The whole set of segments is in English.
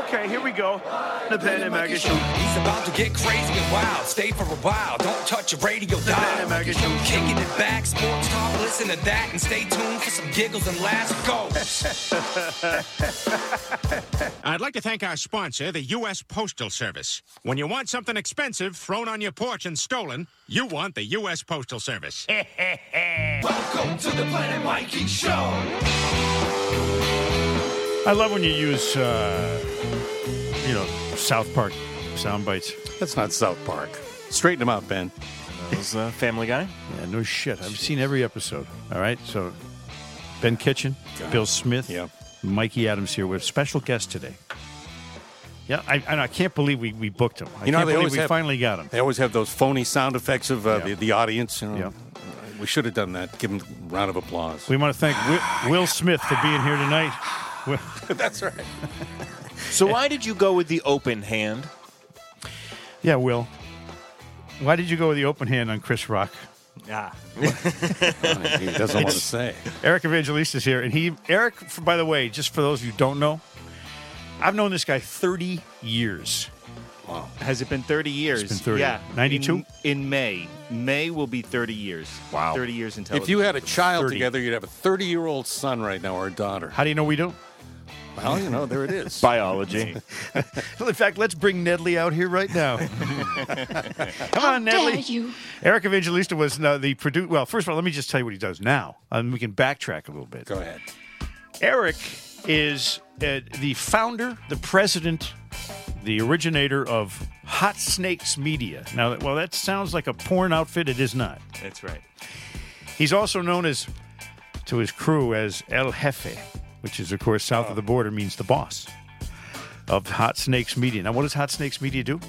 Okay, here we go. The Pen and Mega Show. He's about to get crazy and wild. Stay for a while. Don't touch your radio Pen dial. and Mega Show. Kicking it back, sports talk. Listen to that and stay tuned for some giggles and laughs. Go. I'd like to thank our sponsor, the U.S. Postal Service. When you want something expensive thrown on your porch and stolen, you want the U.S. Postal Service. Welcome to the Planet Mikey Show. I love when you use, uh, you know, South Park sound bites. That's not South Park. Straighten them out, Ben. That was uh, Family Guy. Yeah, no shit. I've seen every episode. All right, so Ben Kitchen, Bill Smith, Yeah. Mikey Adams here with special guest today. Yeah, I, and I can't believe we, we booked him. I You know, can't they believe we have- finally got him. They always have those phony sound effects of uh, Yeah. the, the audience. You know. Yeah. We should have done that. Give him a round of applause. We want to thank Will, Will Smith for being here tonight. That's right. So why did you go with the open hand? yeah, Will. Why did you go with the open hand on Chris Rock? Ah, he doesn't want to say. Eric Evangelista is here, and he Eric. By the way, just for those of you who don't know, I've known this guy thirty years. Has it been 30 years? been 30. Yeah. 92? In, in May. May will be 30 years. Wow. 30 years in television. If you had a child 30. together, you'd have a 30 year old son right now or a daughter. How do you know we do? Well, you know, there it is. biology. Well, in fact, let's bring Nedley out here right now. Come on, Nedley. dare Nedley. you? Eric Evangelista was uh, the producer. Well, first of all, let me just tell you what he does now, and we can backtrack a little bit. Go ahead. Eric is uh, the founder, the president, the originator of Hot Snakes Media. Now, well, that sounds like a porn outfit. It is not. That's right. He's also known as to his crew as El Jefe, which is, of course, south of the border means the boss of Hot Snakes Media. Now, what does Hot Snakes Media do?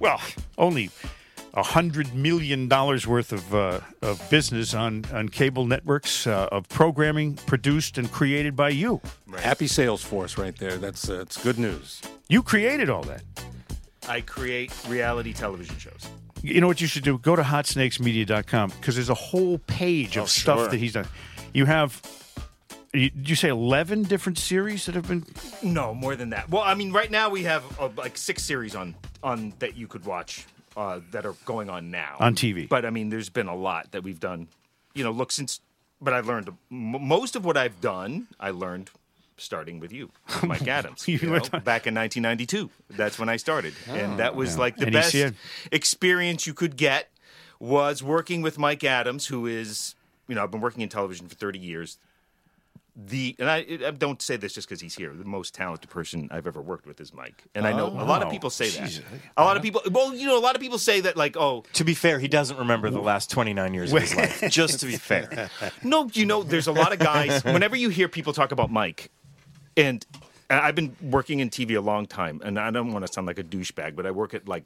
Well, only a hundred million dollars worth of uh, of business on on cable networks uh, of programming produced and created by you. Happy sales force right there. That's uh, it's good news. You created all that. I create reality television shows. You know what you should do? Go to hotsnakesmedia.com because there's a whole page of Oh, stuff sure. that he's done. You have, did you say 11 different series that have been No, more than that. Well, I mean, right now we have uh, like six series on on that you could watch uh, that are going on now On TV. But I mean, there's been a lot that we've done. You know, look since. But I've learned m- most of what I've done. I learned starting with you, Mike Adams. You know, back in 1992. That's when I started, and that was like the And best experience you could get. Was working with Mike Adams, who is, you know, I've been working in television for 30 years the and I, I don't say this just because he's here. The most talented person I've ever worked with is Mike, and I know a lot of oh, people say Jesus. that. A lot of people, well, you know, a lot of people say that like, oh, to be fair, he doesn't remember the last 29 years of his life. Just to be fair. no, you know, there's a lot of guys. Whenever you hear people talk about Mike, and and I've been working in TV a long time, and I don't want to sound like a douchebag, but I work at like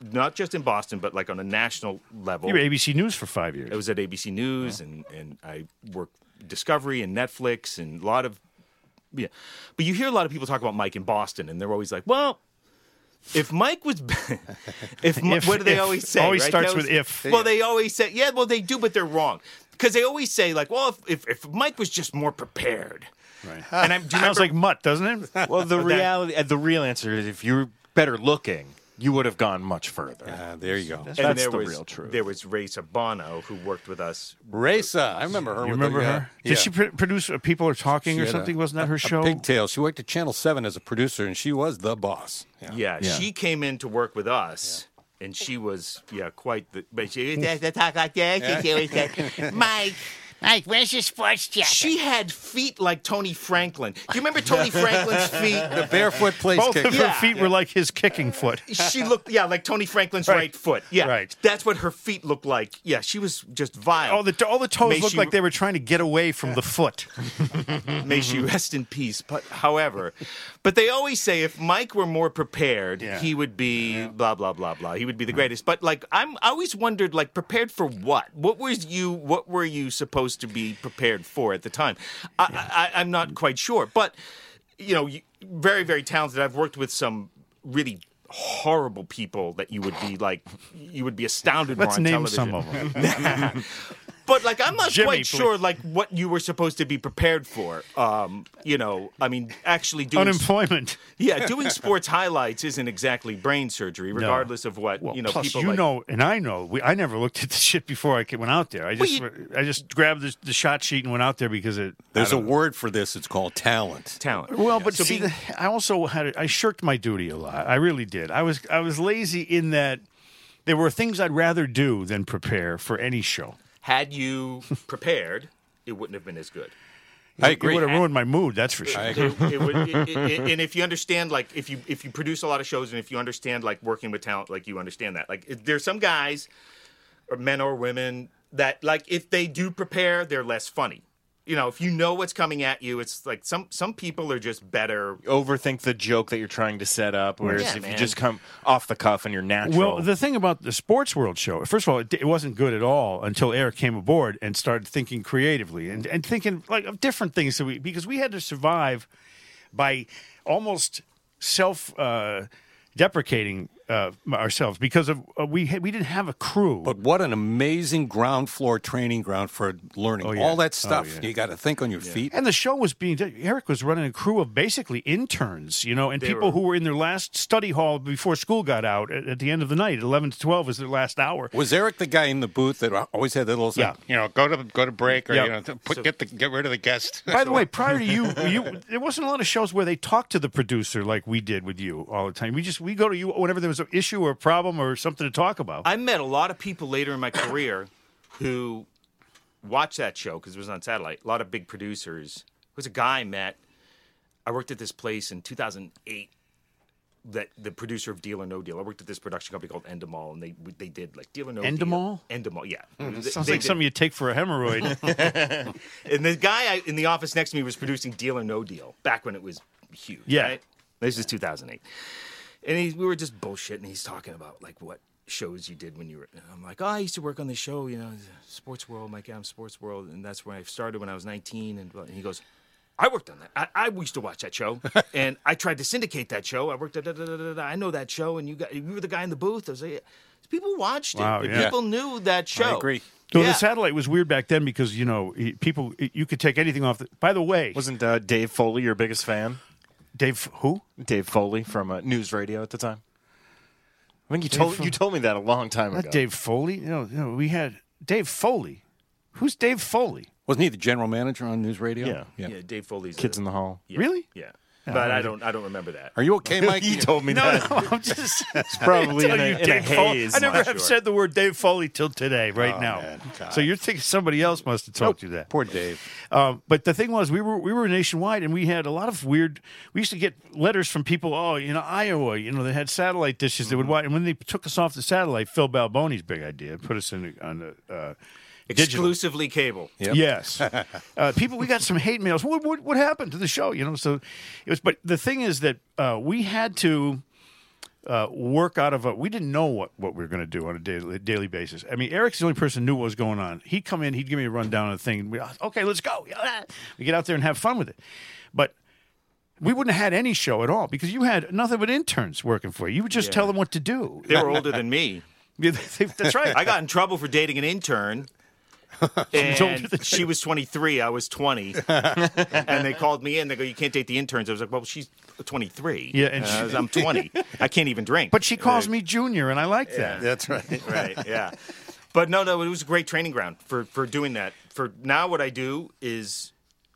not just in Boston, but like on a national level. You were ABC News for five years. I was at ABC News and, and I worked Discovery and Netflix and a lot of yeah. But you hear a lot of people talk about Mike in Boston and they're always like, well, if Mike was, if, If- what do they if. always say? It always right? starts They with if. Well, they always say, yeah, well, they do, but they're wrong because they always say like, well, if, if, if Mike was just more prepared, Right. and I'm, do you Sounds remember- like mutt, doesn't it? Well, the reality, uh, the real answer is if you're better looking, you would have gone much further. Uh, there you go. and That's there the was, real truth. There was Ray Sabano who worked with us. Raisa, I remember her. You remember the, uh, her? Did she pr- produce uh, People Are Talking She or something? a- Wasn't that her a show? Pigtail. She worked at Channel Seven as a producer, and she was the boss. Yeah. Yeah, Yeah. she came in to work with us, and she was yeah quite the. But she they talk like that. She always said, Mike. Mike, where's your sports jacket? She had feet like Tony Franklin. Do you remember Tony Franklin's feet? The barefoot place Both kick. of her Yeah. feet were like his kicking foot. She looked, yeah, like Tony Franklin's right, Right. foot. Yeah, Right. That's what her feet looked like. Yeah, she was just vile. All the all the toes May looked she- like they were trying to get away from the foot. May she rest in peace. But however, but they always say if Mike were more prepared, Yeah. he would be blah blah blah blah. He would be the greatest. But like I'm, I always wondered like prepared for what? What was you? What were you supposed to be prepared for at the time? I, I, I'm not quite sure. But you know, very very talented. I've worked with some really horrible people that you would be like you would be astounded Let's on name television. some of them. but like I'm not Jimmy, quite please. sure like what you were supposed to be prepared for. Um, you know, I mean, actually doing Unemployment. yeah, doing sports highlights isn't exactly brain surgery, regardless of what Well, you know. plus people you like. know, and I know. We, I never looked at the shit before I went out there. I just, I just grabbed the, the shot sheet and went out there because it. There's a know. word for this. It's called talent. talent. Well, but So see, being- the, I also had I shirked my duty a lot. I really did. I was I was lazy in that there were things I'd rather do than prepare for any show. Had you prepared, it wouldn't have been as good. I It would have ruined my mood. That's for sure. I. It- it would- it- it- and if you understand, like, if you if you produce a lot of shows, and if you understand, like, working with talent, like, you understand that. Like, there's some guys, or men or women, that like if they do prepare, they're less funny. You know, if you know what's coming at you, it's like some some people are just better. Overthink the joke that you're trying to set up, whereas Yeah, if man. you just come off the cuff and you're natural. Well, the thing about the Sports World show, first of all, it, it wasn't good at all until Eric came aboard and started thinking creatively and, and thinking like of different things. that we, because we had to survive by almost self uh, deprecating uh, ourselves because of uh, we had, we didn't have a crew. But what an amazing ground floor training ground for learning. Oh, yeah. All that Oh, stuff. yeah. You got to think on your feet. And the show was being Eric was running a crew of basically interns, you know, and people were- who were in their last study hall before school got out at, at the end of the night. Eleven to twelve was their last hour. Was Eric the guy in the booth that always had that little Yeah. you know, go to go to break or Yeah. you know, put, get the get rid of the guest. By the way, prior to you, you there wasn't a lot of shows where they talked to the producer like we did with you all the time. We just we go to you whenever there was an issue or a problem or something to talk about. I met a lot of people later in my career who watched that show because it was on satellite. A lot of big producers. There was a guy I met. I worked at this place in 2008. That the producer of Deal or No Deal. I worked at this production company called Endemol, and they they did like Deal or No Endemol? Deal. Endemol, yeah. Hmm. They- Sounds they like did- something you take for a hemorrhoid. And the guy I, in the office next to me was producing Deal or No Deal back when it was huge. Yeah. Right? This is 2008. And he, we were just bullshitting. and He's talking about like what shows you did when you were. And I'm like, oh, I used to work on this show, you know, Sports World, Mike Adams Sports World, and that's where I started when I was 19. And, and he goes, I worked on that. I, I used to watch that show, and I tried to syndicate that show. I worked at. Da, da, da, da, da. I know that show, and you got you were the guy in the booth. I was like, people watched it. Wow, yeah. People knew that show. I agree. So Yeah. the satellite was weird back then because you know people you could take anything off. The, by the way, wasn't uh, Dave Foley your biggest fan? Dave who? Dave Foley from uh, News Radio at the time. I think you told Fo- you told me that a long time Not ago. Dave Foley. You know, you know, we had Dave Foley. Who's Dave Foley? Wasn't he the general manager on News Radio? Yeah. Yeah, Dave Foley's Kids a- in the Hall. yeah, Really? Yeah, but I don't. I don't remember that. Are you okay, Mike? you told me No, that. no, I'm just it's Probably in a, you, in a Dave Foley. haze. I never have sure. said the word Dave Foley till today, right Oh, now. man. So you're thinking somebody else must have told you that. Poor Dave. Um, but the thing was, we were we were nationwide, and we had a lot of weird. We used to get letters from people. Oh, you know, Iowa. You know, they had satellite dishes. They would watch, and when they took us off the satellite, Phil Balboni's big idea put us in on the. Uh, digital. Exclusively cable. Yep. Yes, uh, people. We got some hate mails. What, what what happened to the show? You know, so it was. But the thing is that uh, we had to uh, work out of a. We didn't know what, what we were going to do on a daily daily basis. I mean, Eric's the only person who knew what was going on. He'd come in, he'd give me a rundown of the thing. And we, okay, let's go. We get out there and have fun with it, but. We wouldn't have had any show at all because you had nothing but interns working for you. You would just tell them what to do. They were older than me. Yeah, That's right. I got in trouble for dating an intern. older And she was 23, I was 20. and they called me in. They go, You can't date the interns. I was like, Well, she's 23. Yeah, and Uh, she- I'm 20. I can't even drink. but she calls me Junior, and I like that. That's right. right, yeah. But no, no, it was a great training ground for, for doing that. For now, what I do is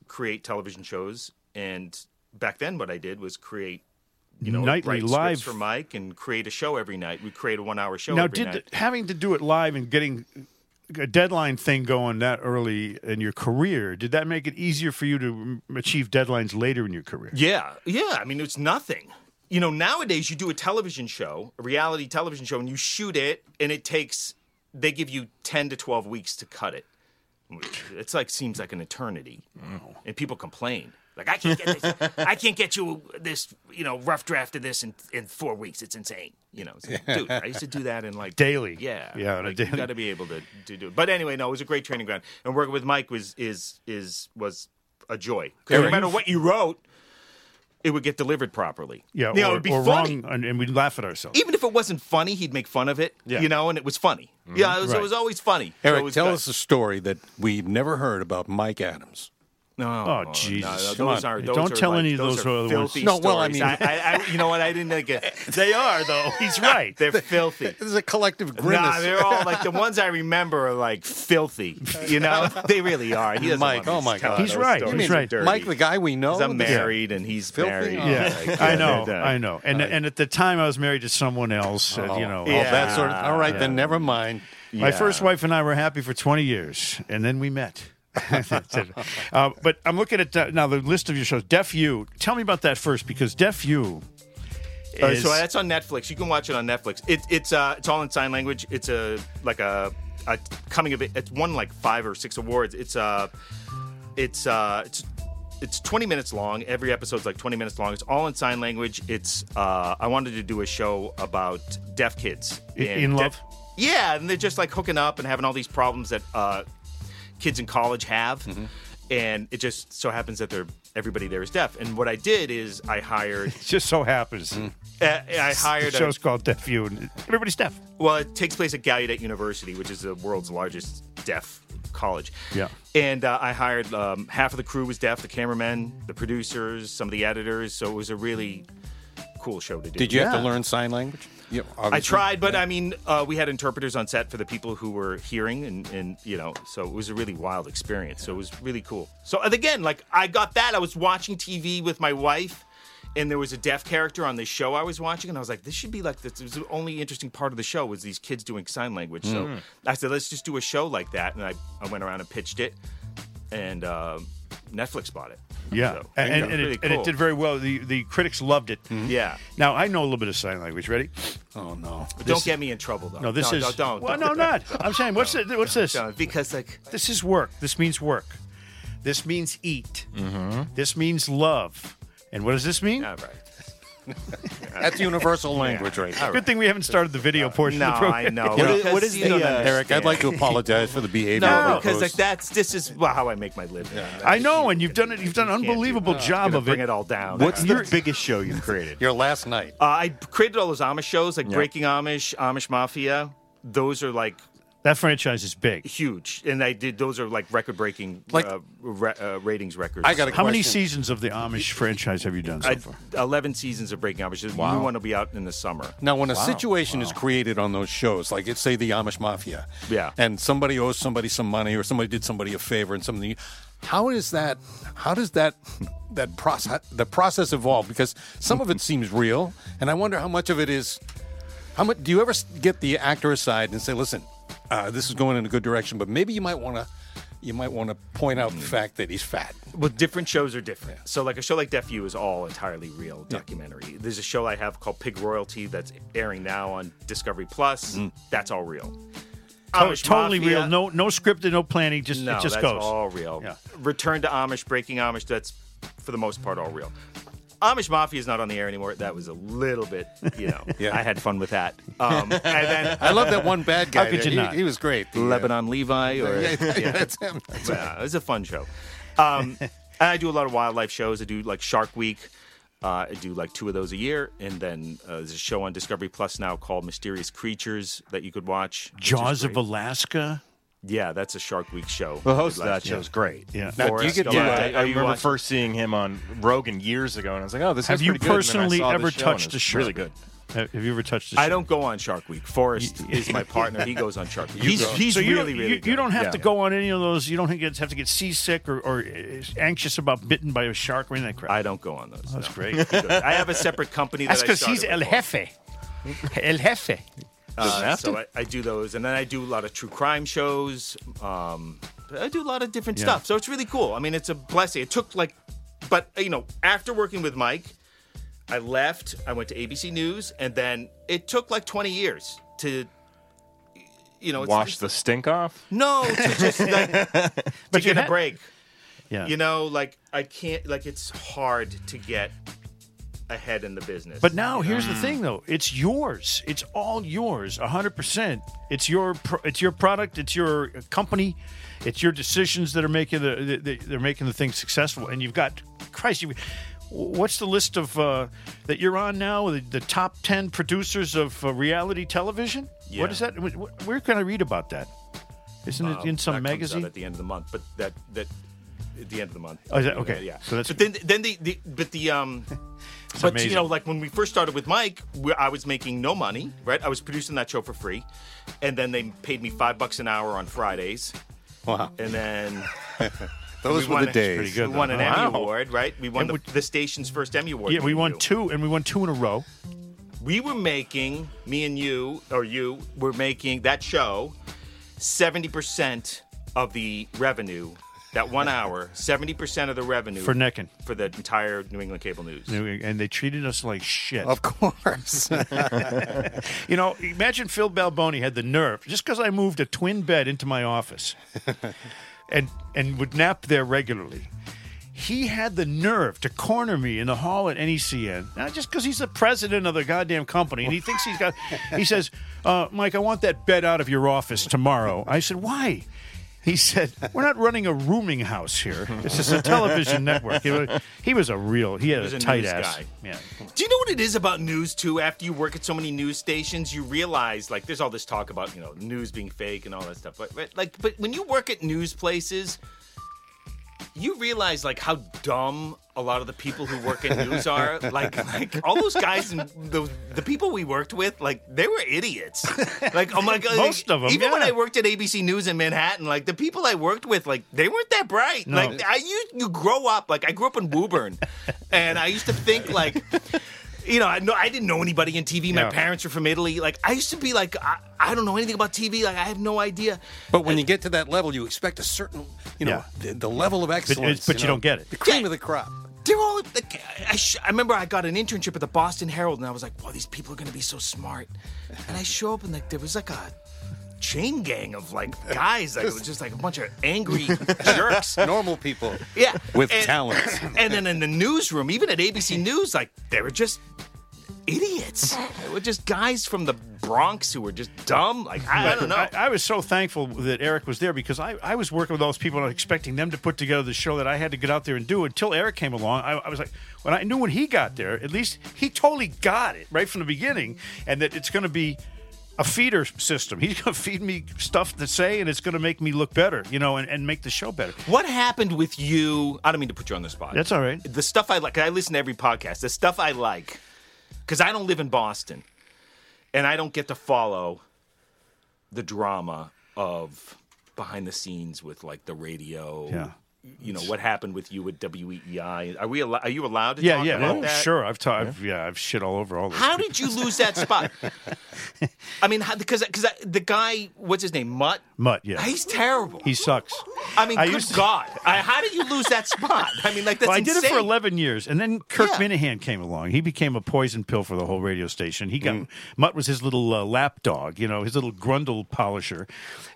create television shows. And back then, what I did was create. You know, Nightly write live- for Mike and create a show every night. We create a one-hour show. Now, every did night. having to do it live and getting a deadline thing going that early in your career did that make it easier for you to achieve deadlines later in your career? Yeah, yeah. I mean, it's nothing. You know, nowadays you do a television show, a reality television show, and you shoot it, and it takes. They give you ten to twelve weeks to cut it. It's like seems like an eternity, and people complain. Like I can't get this. I can't get you this. You know, rough draft of this in in four weeks. It's insane. You know, It's like, dude. I used to do that in like Daily. Yeah, Yeah, on Like, daily- You got to be able to, to do it. But anyway, no, it was a great training ground, and working with Mike was is is was a joy. 'Cause no matter what you wrote, it would get delivered properly. Yeah, you know, or, it would be or funny. wrong, and, and we'd laugh at ourselves. Even if it wasn't funny, he'd make fun of it. Yeah. You know, and it was funny. Mm-hmm. Yeah, it was, Right. it was always funny. Eric, was tell good. us a story that we've never heard about Mike Adams. No, Oh, no, Jesus. no, Come those on. are, those Don't are tell like- any of those those are other ones. filthy No, well, I stories. mean- I, I, you know what? I didn't think it. They are, though. He's right. They're filthy. This is a collective grimace. Nah, they're all like the ones I remember are like filthy. You know, they really are. He doesn't Mike, want me oh my telling God. He's those right. stories. He's right. dirty. Mike, the guy we know. 'Cause I'm this- married and he's Filthy? married. Oh, Yeah, Like, I know, yeah, I know, and and at the time I was married to someone else. and, you know, Oh, that sort of. All right, Yeah. then never mind. my Yeah. first wife and I were happy for twenty years, and then we met. Uh, but I'm looking at uh, now the list of your shows. Deaf U. Tell me about that first, because Deaf U. Uh, Is, so that's on Netflix. You can watch it on Netflix. It, it's uh, it's all in sign language. It's a like a, a coming of it. It's won like five or six awards. It's uh, it's uh, it's it's 20 minutes long. Every episode's like 20 minutes long. It's all in sign language. It's uh, I wanted to do a show about deaf kids In- in deaf- love? yeah, and they're just like hooking up and having all these problems that uh, kids in college have. And it just so happens that they're everybody there is deaf. And what I did is I hired it just so happens. uh, I hired The a, show's called Deaf U, everybody's deaf. well, it takes place at Gallaudet University, which is the world's largest deaf college. Yeah. And uh, I hired um, half of the crew was deaf, the cameramen, the producers, some of the editors. So it was a really cool show to do. Did you have to learn sign language? Yeah, I tried, but I mean, uh, we had interpreters on set for the people who were hearing, and, and you know, so it was a really wild experience. So it was really cool. So and again, like I got that. I was watching TV with my wife, and there was a deaf character on this show I was watching, and I was like, this should be like this. It was the only interesting part of the show was these kids doing sign language. So I said, let's just do a show like that, and I, I went around and pitched it, and uh, Netflix bought it. Yeah, So, and, it and, and really it, and it did very well. The the critics loved it. Mm-hmm. Yeah. Now I know a little bit of sign language. Ready? Oh no. Don't get me in trouble though. No, this no, is. no, don't. Well, don't, no, not. I'm saying, what's it? What's this? don't, because like This is work. This means work. This means eat. Mm-hmm. This means love. And what does this mean? all right. That's universal language, right? there. Good thing we haven't started the video portion No, of the program. I know. What is- because what is the, uh. Eric, I'd like to apologize for the behavior No, because like that's this is well, how I make my living. I know, and you've done it. You've done an Can't do unbelievable job of bring it. it all down. What's Uh, the biggest show you've created? Your last night. I created all those Amish shows like Yeah. Breaking Amish, Amish Mafia. Those are like That franchise is big. huge, and I did. Those are like record-breaking Like- uh, ra- uh, ratings records. I got a How many seasons of the Amish franchise have you done so I, far? Eleven seasons of Breaking Amish. The new one will be out in the summer. Now, when a situation is created on those shows, like it's say the Amish Mafia, Yeah. and somebody owes somebody some money, or somebody did somebody a favor, and something, how is that? How does that that process the process evolve? Because some of it seems real, and I wonder how much of it is. How much do you ever get the actor aside and say, "Listen, uh, this is going in a good direction, but maybe you might want to." You might want to point out the fact that he's fat. Well, different shows are different. So, like a show like Deaf U is all entirely real documentary. There's a show I have called Pig Royalty that's airing now on Discovery Plus. That's all real. Amish totally Mafia- real. No, no scripted, no planning. Just No, it just that's goes. all real. Yeah. Return to Amish, Breaking Amish. That's for the most part all real. Amish Mafia is not on the air anymore. That was a little bit, you know. Yeah. I had fun with that. Um, and then I love that one bad guy. How could you He- not? He, was great. The, uh, Lebanon Levi, or Yeah, yeah. that's him. Yeah, it was a fun show. Um, and I do a lot of wildlife shows. I do like Shark Week. Uh, I do like two of those a year, and then uh, there's a show on Discovery Plus now called Mysterious Creatures that you could watch. Jaws of. Alaska. Yeah, that's a Shark Week show. The host of that year. show is great. Yeah. Now, do you Forrest get Gump. Yeah, uh, I, I remember watching- first seeing him on Rogan years ago, and I was like, "Oh, this Have is you pretty good." And then I personally saw the ever show, and touched it a shark? Really good. Have have you ever touched? A I shark? don't go on Shark Week. Forrest is my partner. He goes on Shark Week. He's, he's so you really, don't, really you, good. you don't have Yeah. to go on any of those. You don't get, have to get seasick or, or uh, anxious about bitten by a shark or anything like that crap. I don't go on those. That's no. great. I have a separate company. That's that I because he's El. Jefe. El Jefe. Uh, so I, I do those, and then I do a lot of true crime shows. Um, I do a lot of different Yeah. stuff. So it's really cool. I mean, it's a blessing. It took like, but you know, after working with Mike, I left. I went to ABC News, and then it took like 20 years to, you know, it's, Wash the stink off. no, to just like to But you get a had- break. Yeah. You know, like I can't. Like it's hard to get ahead in the business. But now here's the thing, though. It's yours. It's all yours, hundred percent. It's your. Pro- it's your product. It's your company. It's your decisions that are making the, the, the they're making the thing successful. And you've got Christ. You, what's the list of uh, that you're on now? The, the top ten producers of uh, reality television. Yeah. What is that? Wh- wh- Where can I read about that? Isn't it in some Um, that comes magazine? out at the end of the month, but that that at the end of the month. Oh, is that- okay. Yeah. So that's- but then then the, the but the um. But amazing. you know, like when we first started with Mike, we, I was making no money, right? I was producing that show for free, and then they paid me five bucks an hour on Fridays, Wow. and then Those we were won the days. pretty good. we won an Wow. Emmy award, right? We won the, we- the station's first Emmy award. yeah, we won two, and we won two in a row. we were making me and you or you were making that show 70% of the revenue that one hour 70% of the revenue For necking. for the entire new england cable news And they treated us like shit. Of course. You know, imagine Phil Balboni had the nerve, just because I moved a twin bed into my office and and would nap there regularly. He had the nerve to corner me in the hall at NECN, not just because he's the president of the goddamn company, and he thinks he's got. He says, uh, "Mike, I want that bed out of your office tomorrow." I said, "Why?" He said, "We're not running a rooming house here. This is a television network." He was, he was a real. He had was a a tight ass. guy. Yeah. do you know what it is about news too after you work at so many news stations you realize like there's all this talk about you know news being fake and all that stuff but, but like but when you work at news places you realize like how dumb a lot of the people who work in news are. Like, like all those guys and the the people we worked with, like they were idiots. Like, oh my god, Most of them. Even when. I worked at ABC News in Manhattan, like the people I worked with, like they weren't that bright. No. Like, I you you grow up. Like, I grew up in Woburn, and I used to think like. You know, I know I didn't know anybody in TV. My Yeah. parents are from Italy. Like, I used to be like, I, I don't know anything about TV. Like, I have no idea. But when you get to that level, you expect a certain, you know, Yeah. the, the level of excellence. but you know, don't get it. The cream of the crop. They're all. Like, I, sh- I remember I got an internship at the Boston Herald, and I was like, "Wow, these people are going to be so smart." And I show up, and like there was like a chain gang of like guys. Like it was just like a bunch of angry jerks. Normal people. Yeah, With and, talents. And then in the newsroom, even at ABC News, like they were just idiots. They were just guys from the Bronx who were just dumb. Like I, I don't know. I, I was so thankful that Eric was there because I, I was working with those people and expecting them to put together the show that I had to get out there and do until Eric came along. I, I was like, when I knew when he got there, at least he totally got it right from the beginning, and that it's going to be a feeder system. He's going to feed me stuff to say, and it's going to make me look better, you know, and, and make the show better. What happened with you? I don't mean to put you on the spot. That's all right. The stuff I like, I listen to every podcast. The stuff I like, because I don't live in Boston, and I don't get to follow the drama of behind the scenes with like the radio. Yeah. You know what happened with you at WEEI? Are we? Al- are you allowed to Yeah, talk yeah, about oh, sure. I've, ta- I've yeah, I've shit all over all this. How did you lose that spot? I mean, how, because because the guy, what's his name, Mutt? Mutt, yeah. He's terrible. He sucks. I mean, I good to- God! I, how did you lose that spot? I mean, like that's well, I did it for 11 years, and then Kirk Yeah. Minihane came along. He became a poison pill for the whole radio station. He Mm. got Mutt was his little uh, lap dog, you know, his little grundle polisher,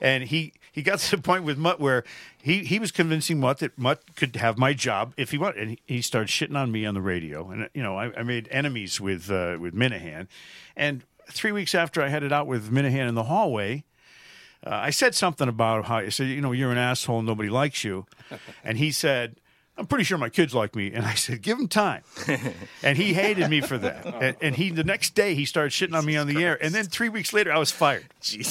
and he he got to the point with Mutt where he he was convincing Mutt that Mutt could have my job if he wanted, and he, started shitting on me on the radio, and you know, I, I made enemies with uh, with Minihane, and three weeks after I had it out with Minihane in the hallway. Uh, I said something about how I said, you know, you're an asshole, nobody likes you, and he said, I'm pretty sure my kids like me, and I said, give him time, and he hated me for that, and, and he the next day he started shitting on me on the air, and then three weeks later I was fired.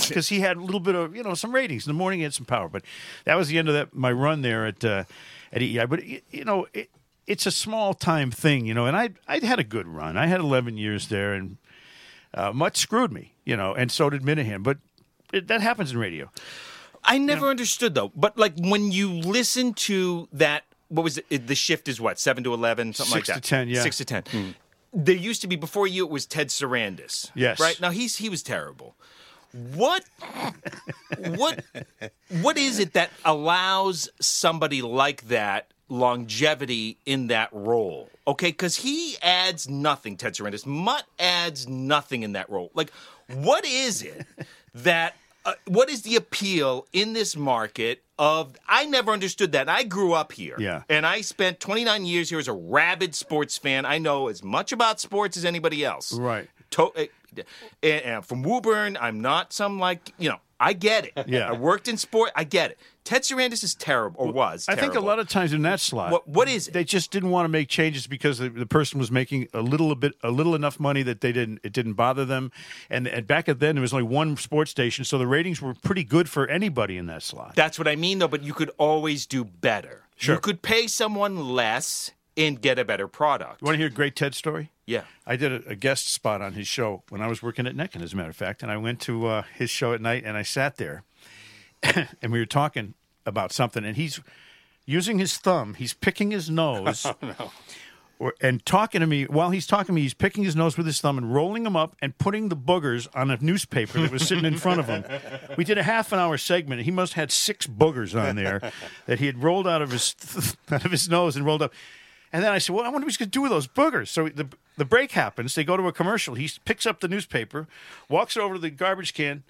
Because he had a little bit of you know some ratings. In the morning, he had some power, but that was the end of that my run there at uh, at EI, but you know it, it's a small time thing, you know, and I I had a good run, I had 11 years there, and uh, Mutt screwed me, you know, and so did Minihane, but it, that happens in radio. I never understood though. But like when you listen to that, what was it? The shift is what seven to eleven, something Six like that. to 10, yeah. six to ten. Hmm. There used to be before you. It was Ted Sarandis. Yes. Right now he's he was terrible. What what what is it that allows somebody like that longevity in that role? Okay, because he adds nothing. Ted Sarandis, Mutt adds nothing in that role. Like, what is it that? Uh, what is the appeal in this market of? I never understood that. I grew up here, Yeah. and I spent 29 years here as a rabid sports fan. I know as much about sports as anybody else. Right. To- uh, and, and from Woburn, I'm not some like you know. I get it. Yeah. I worked in sport. I get it. Ted Sarandis is terrible, or was. I think a lot of times in that slot, What- what is it? They just didn't want to make changes because the, the person was making a little bit, a little enough money that they didn't, it didn't bother them. And, and back at then, there was only one sports station, so the ratings were pretty good for anybody in that slot. That's what I mean, though. But you could always do better. Sure. You could pay someone less and get a better product. You want to hear a great TED story? Yeah. I did a, a guest spot on his show when I was working at Neckin, as a matter of fact, and I went to uh, his show at night and I sat there, and we were talking about something, and he's using his thumb, he's picking his nose, oh, or, and talking to me while he's talking to me. He's picking his nose with his thumb and rolling them up and putting the boogers on a newspaper that was sitting in front of him. We did a half an hour segment. and He must have had six boogers on there that he had rolled out of his out of his nose and rolled up. And then I said, "Well, I wonder what he's going to do with those boogers." So the the break happens. They go to a commercial. He picks up the newspaper, walks over to the garbage can,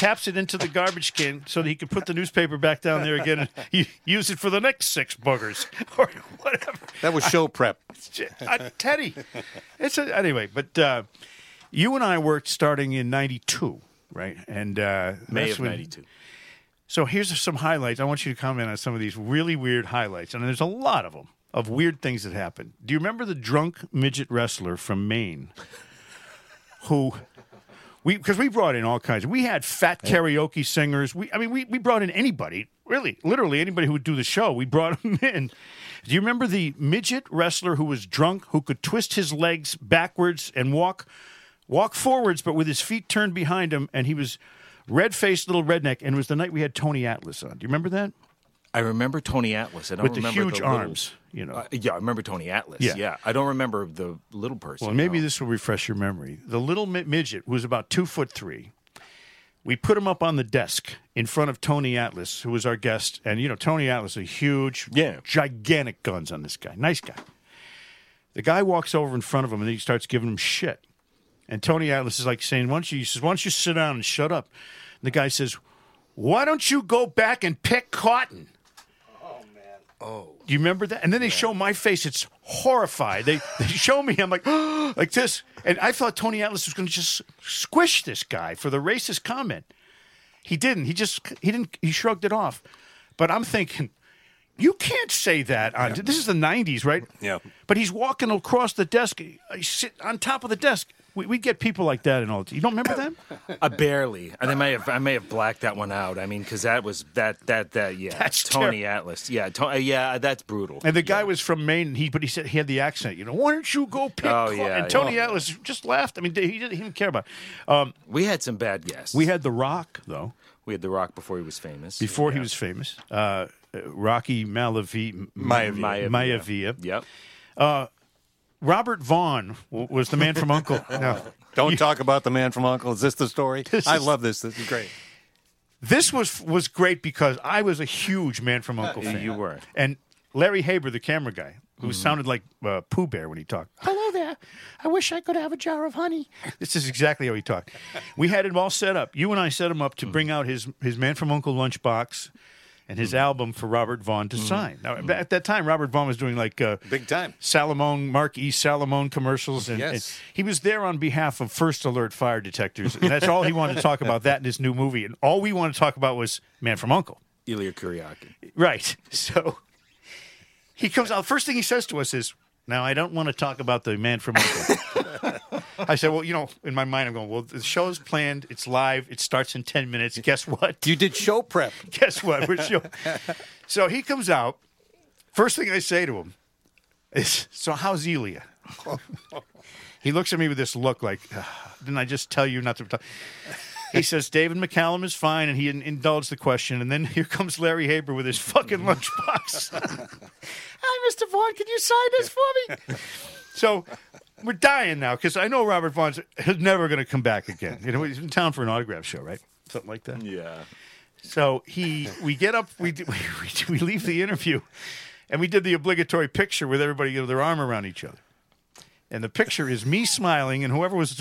taps it into the garbage can so that he can put the newspaper back down there again and u- use it for the next six boogers or whatever. That was show prep. Uh, Teddy, it's a, anyway. But uh, you and I worked starting in '92, right? And uh, May of '92. so here's some highlights. I want you to comment on some of these really weird highlights, and there's a lot of them of weird things that happened. Do you remember the drunk midget wrestler from Maine who? We because we brought in all kinds. We had fat karaoke singers. We I mean we we brought in anybody really, literally anybody who would do the show. We brought them in. Do you remember the midget wrestler who was drunk who could twist his legs backwards and walk walk forwards, but with his feet turned behind him, and he was red faced little redneck. And it was the night we had Tony Atlas on. Do you remember that? I remember Tony Atlas. I don't With the remember huge little- arms, you know. Uh, yeah, I remember Tony Atlas. Yeah. Yeah. I don't remember the little person. Well, maybe no. this will refresh your memory. The little midget was about two foot three. We put him up on the desk in front of Tony Atlas, who was our guest, and you know Tony Atlas, a huge, Yeah. gigantic guns on this guy, nice guy. The guy walks over in front of him and he starts giving him shit, and Tony Atlas is like saying, "Why don't you?" He says, "Why don't you sit down and shut up?" And the guy says, "Why don't you go back and pick cotton?" Oh. Do you remember that? And then they show my face. It's horrified. They they show me. I'm like, like this. And I thought Tony Atlas was going to just squish this guy for the racist comment. He didn't. He just he didn't. He shrugged it off. But I'm thinking, you can't say that on. This is the '90s, right? Yeah. But he's walking across the desk. On top of the desk. We, we get people like that and all. You don't remember them? I barely. I may have I may have blacked that one out. I mean, because that was that that that yeah. That's Tony Atlas. Yeah, to, uh, yeah. That's brutal. And the guy was from Maine. And he, but he said he had the accent. You know, why don't you go pick? Oh, yeah, and Tony yeah. Atlas just laughed. I mean, he didn't, he didn't care about. It. Um, we had some bad guests. we had The Rock though. we had The Rock before he was famous. before he was famous. Uh, uh, Rocky Malavi, Maivia. Maivia. Maivia. Yep. Robert Vaughn was the man from Uncle. No. Don't talk about the man from Uncle. Is this the story? I love this. This is great. This was was great because I was a huge Man from Uncle uh, fan. You were. and Larry Haber, the camera guy, who mm-hmm. sounded like uh, Pooh Bear when he talked. Hello there. I wish I could have a jar of honey. This is exactly how he talked. We had him all set up. You and I set him up to mm. bring out his his Man from Uncle lunchbox and his album for Robert Vaughn to sign. Now, at that time, Robert Vaughn was doing like uh, Big time. Salamone, Mark E. Salamone commercials. And, Yes. and he was there on behalf of First Alert Fire Detectors. And that's all he wanted to talk about, that in his new movie. And all we wanted to talk about was Man from Uncle. Ilya Kuryaki. Right. So he comes out. First thing he says to us is, now, I don't want to talk about the Man from Uncle. I said, well, you know, in my mind, I'm going, well, the show's planned. It's live. It starts in 10 minutes. Guess what? You did show prep. Guess what? We're show- so he comes out. First thing I say to him is, "So how's Elia?" he looks at me with this look like, "Ah, "Didn't I just tell you not to?" Talk? He says David McCallum is fine, and he in- indulged the question. And then here comes Larry Haber with his fucking lunchbox. Hi, Mr. Vaughn, can you sign this for me? so we're dying now because I know Robert Vaughn's never going to come back again. You know, he's in town for an autograph show, right? Something like that. Yeah. So he, we get up, we, we we leave the interview, and we did the obligatory picture with everybody with their arm around each other, and the picture is me smiling and whoever was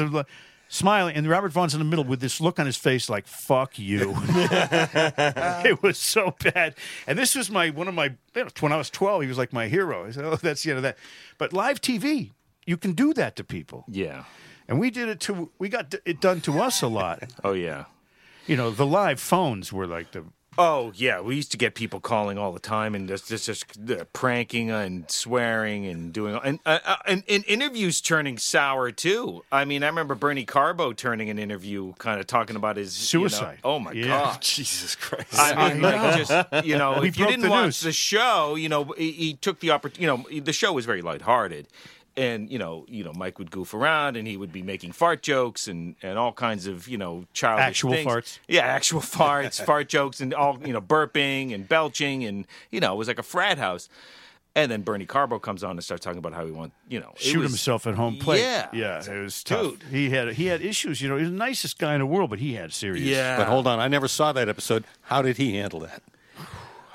smiling, and Robert Vaughn's in the middle with this look on his face like "fuck you." it was so bad, and this was my one of my you know, when I was twelve. He was like my hero. I said, "Oh, that's the end of that." But live TV, you can do that to people, Yeah. and we did it to we got it done to us a lot. Oh yeah. You know, the live phones were like the Oh yeah, we used to get people calling all the time and just just, just uh, pranking and swearing and doing and, uh, uh, and and interviews turning sour too. I mean, I remember Bernie Carbo turning an interview, kind of talking about his you know- Suicide. oh my Yeah. god. Jesus Christ. I mean, like just you know, if you didn't the watch news. the show, you know, he, he took the opportunity. You know, the show was very lighthearted, and you know, you know, Mike would goof around, and he would be making fart jokes and and all kinds of you know childish Actual things. farts. Yeah, actual farts, fart jokes, and all you know, burping and belching, and you know, it was like a frat house. And then Bernie Carbo comes on and starts talking about how he want, you know, shoot was- himself at home plate. Yeah, yeah, it was tough. Dude. He had he had issues. You know, he was the nicest guy in the world, but he had serious. Yeah, But hold on, I never saw that episode. How did he handle that?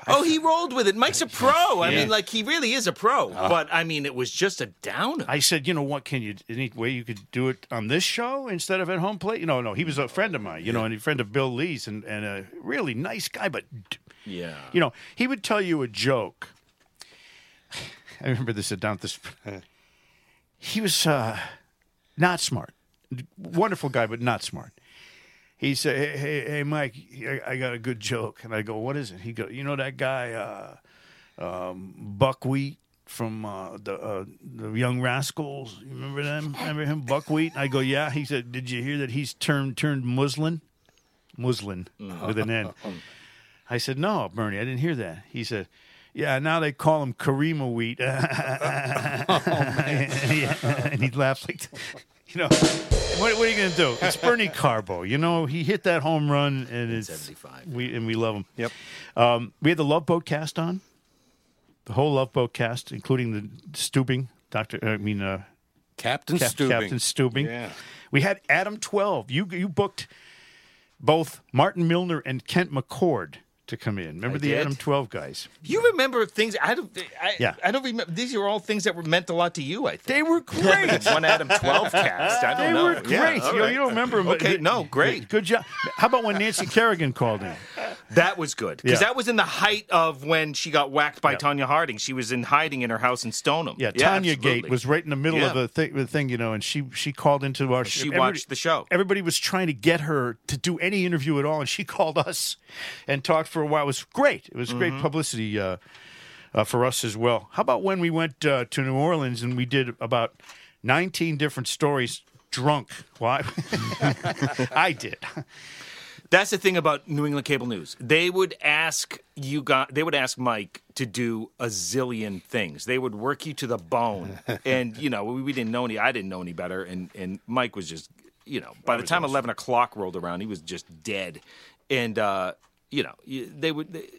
Oh, he rolled with it. Mike's a pro. I Yeah. mean, like he really is a pro. But I mean, it was just a downer. I said, you know what? Can you any way you could do it on this show instead of at home plate? You know, no. He was a friend of mine. You know, and a friend of Bill Lee's, and and a really nice guy. But yeah. you know, he would tell you a joke. I remember this at down this. He was uh, not smart, wonderful guy, but not smart. He said, "Hey, hey, hey Mike, I, I got a good joke." And I go, "What is it?" He go, "You know that guy, uh, um, Buckwheat from uh, the uh, the Young Rascals. You remember them? Remember him, Buckwheat?" And I go, "Yeah." He said, "Did you hear that he's turned turned Muslim, Muslim with an N?" I said, "No, Bernie, I didn't hear that." He said. Yeah, now they call him Karima wheat. and he laughs like, you know, what, what are you going to do? It's Bernie Carbo. You know, he hit that home run, and it's 75. We and we love him. Yep. Um, we had the Love Boat cast on, the whole Love Boat cast, including the Stooping Doctor. I mean, uh, Captain Cap- Stubing. Captain Stooping. Yeah. We had Adam Twelve. You you booked both Martin Milner and Kent McCord to come in. Remember I the did. Adam Twelve guys? You remember things? I don't. I, Yeah. I don't remember. These are all things that were meant a lot to you. I think They were great. one Adam twelve cast. I don't They know. were great. Yeah, you, right. you don't remember them. Okay, no, great. Good job. How about when Nancy Kerrigan called in? That was good because Yeah. that was in the height of when she got whacked by Tonya Harding. She was in hiding in her house in Stoneham. Yeah, Tonya Gate was right in the middle of the thing, the thing, you know, and she she called into our. She watched the show. Everybody was trying to get her to do any interview at all, and she called us and talked for a while. It was great. It was Mm-hmm. great publicity uh, uh, for us as well. How about when we went uh, to New Orleans and we did about nineteen different stories drunk? Why? I did. That's the thing about New England cable news. They would ask you got they would ask Mike to do a zillion things. They would work you to the bone. and you know, we, we didn't know any I didn't know any better and and Mike was just you know, by the time eleven o'clock rolled around, he was just dead. And uh, you know, they would they,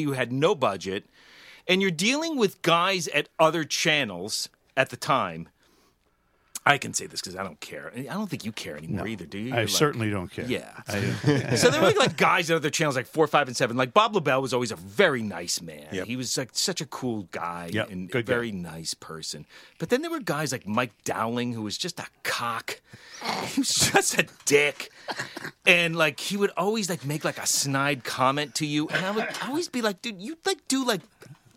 you had no budget and you're dealing with guys at other channels at the time. I can say this because I don't care. I don't think you care anymore either, do you? I You're like- certainly don't care. Yeah. I- so there were like guys at other channels like four, five, and seven. Like Bob Lobel was always a very nice man. Yep. He was like such a cool guy Yep, and a good guy. very nice person. But then there were guys like Mike Dowling, who was just a cock. He was just a dick. And like he would always like make like a snide comment to you. And I would always be like, dude, you like do like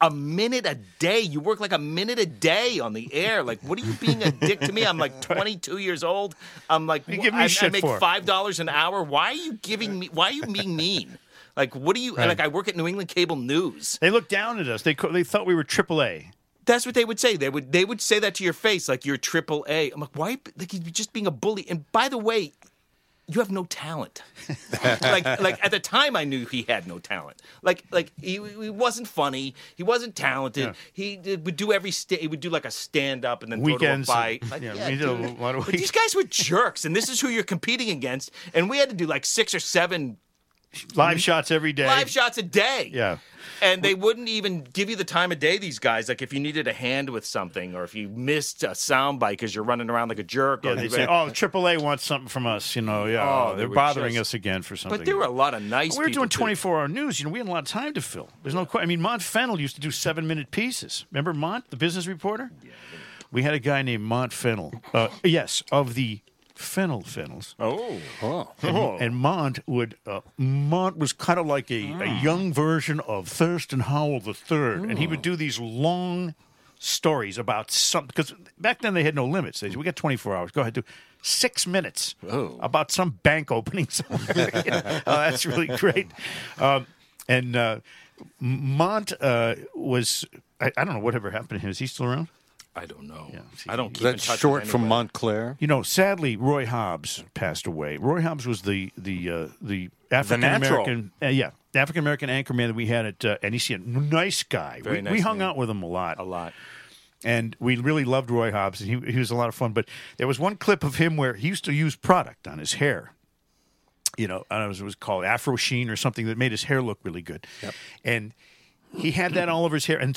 a minute a day. You work like a minute a day on the air. Like, what are you being a dick to me? I'm like 22 years old. I'm like, you giving me I, I make for? five dollars an hour. Why are you giving me? Why are you being mean? Like, what do you? Like, I work at New England Cable News. They looked down at us. They they thought we were AAA. That's what they would say. They would they would say that to your face, like you're triple A. I'm like, why? Like you're just being a bully. And by the way, you have no talent. like like at the time, I knew he had no talent. Like like he, he wasn't funny. He wasn't talented. Yeah. He did, would do every sta- he would do like a stand up and then Weekends throw to a fight. Like, yeah, yeah, we did a lot of But these guys were jerks, and this is who you're competing against. And we had to do like six or seven Live shots every day. live shots a day. Yeah. And they wouldn't even give you the time of day, these guys. Like if you needed a hand with something or if you missed a sound bite because you're running around like a jerk. Yeah, or they say, "Oh, AAA wants something from us." You know, yeah, Oh, they they're were bothering just- us again for something. But there were a lot of nice we were people, doing too. 24 hour news. You know, we had a lot of time to fill. There's no question. I mean, Mont Fennel used to do seven minute pieces. Remember Mont, the business reporter? Yeah. we had a guy named Mont Fennel. Uh, yes, of the Fennel Fennels. Oh. And, and Mont would uh, Mont was kind of like a, a young version of Thurston Howell the Third, and he would do these long stories about some because back then they had no limits. They said, we got 24 hours. Go ahead, do six minutes about some bank opening somewhere. You know? oh, that's really great. Um, and uh, Mont uh, was I, I don't know whatever happened to him. Is he still around? I don't know. see, I don't keep in That's touch short with from. Montclair. You know, sadly, Roy Hobbs passed away. Roy Hobbs was the the uh, the African American, uh, yeah, African American anchorman that we had at uh, NEC. A nice guy. Very we, nice we hung man. out with him a lot, A lot. and we really loved Roy Hobbs. And he he was a lot of fun. But there was one clip of him where he used to use product on his hair. You know, I don't know, it was called Afro Sheen or something that made his hair look really good. And he had that all over his hair, and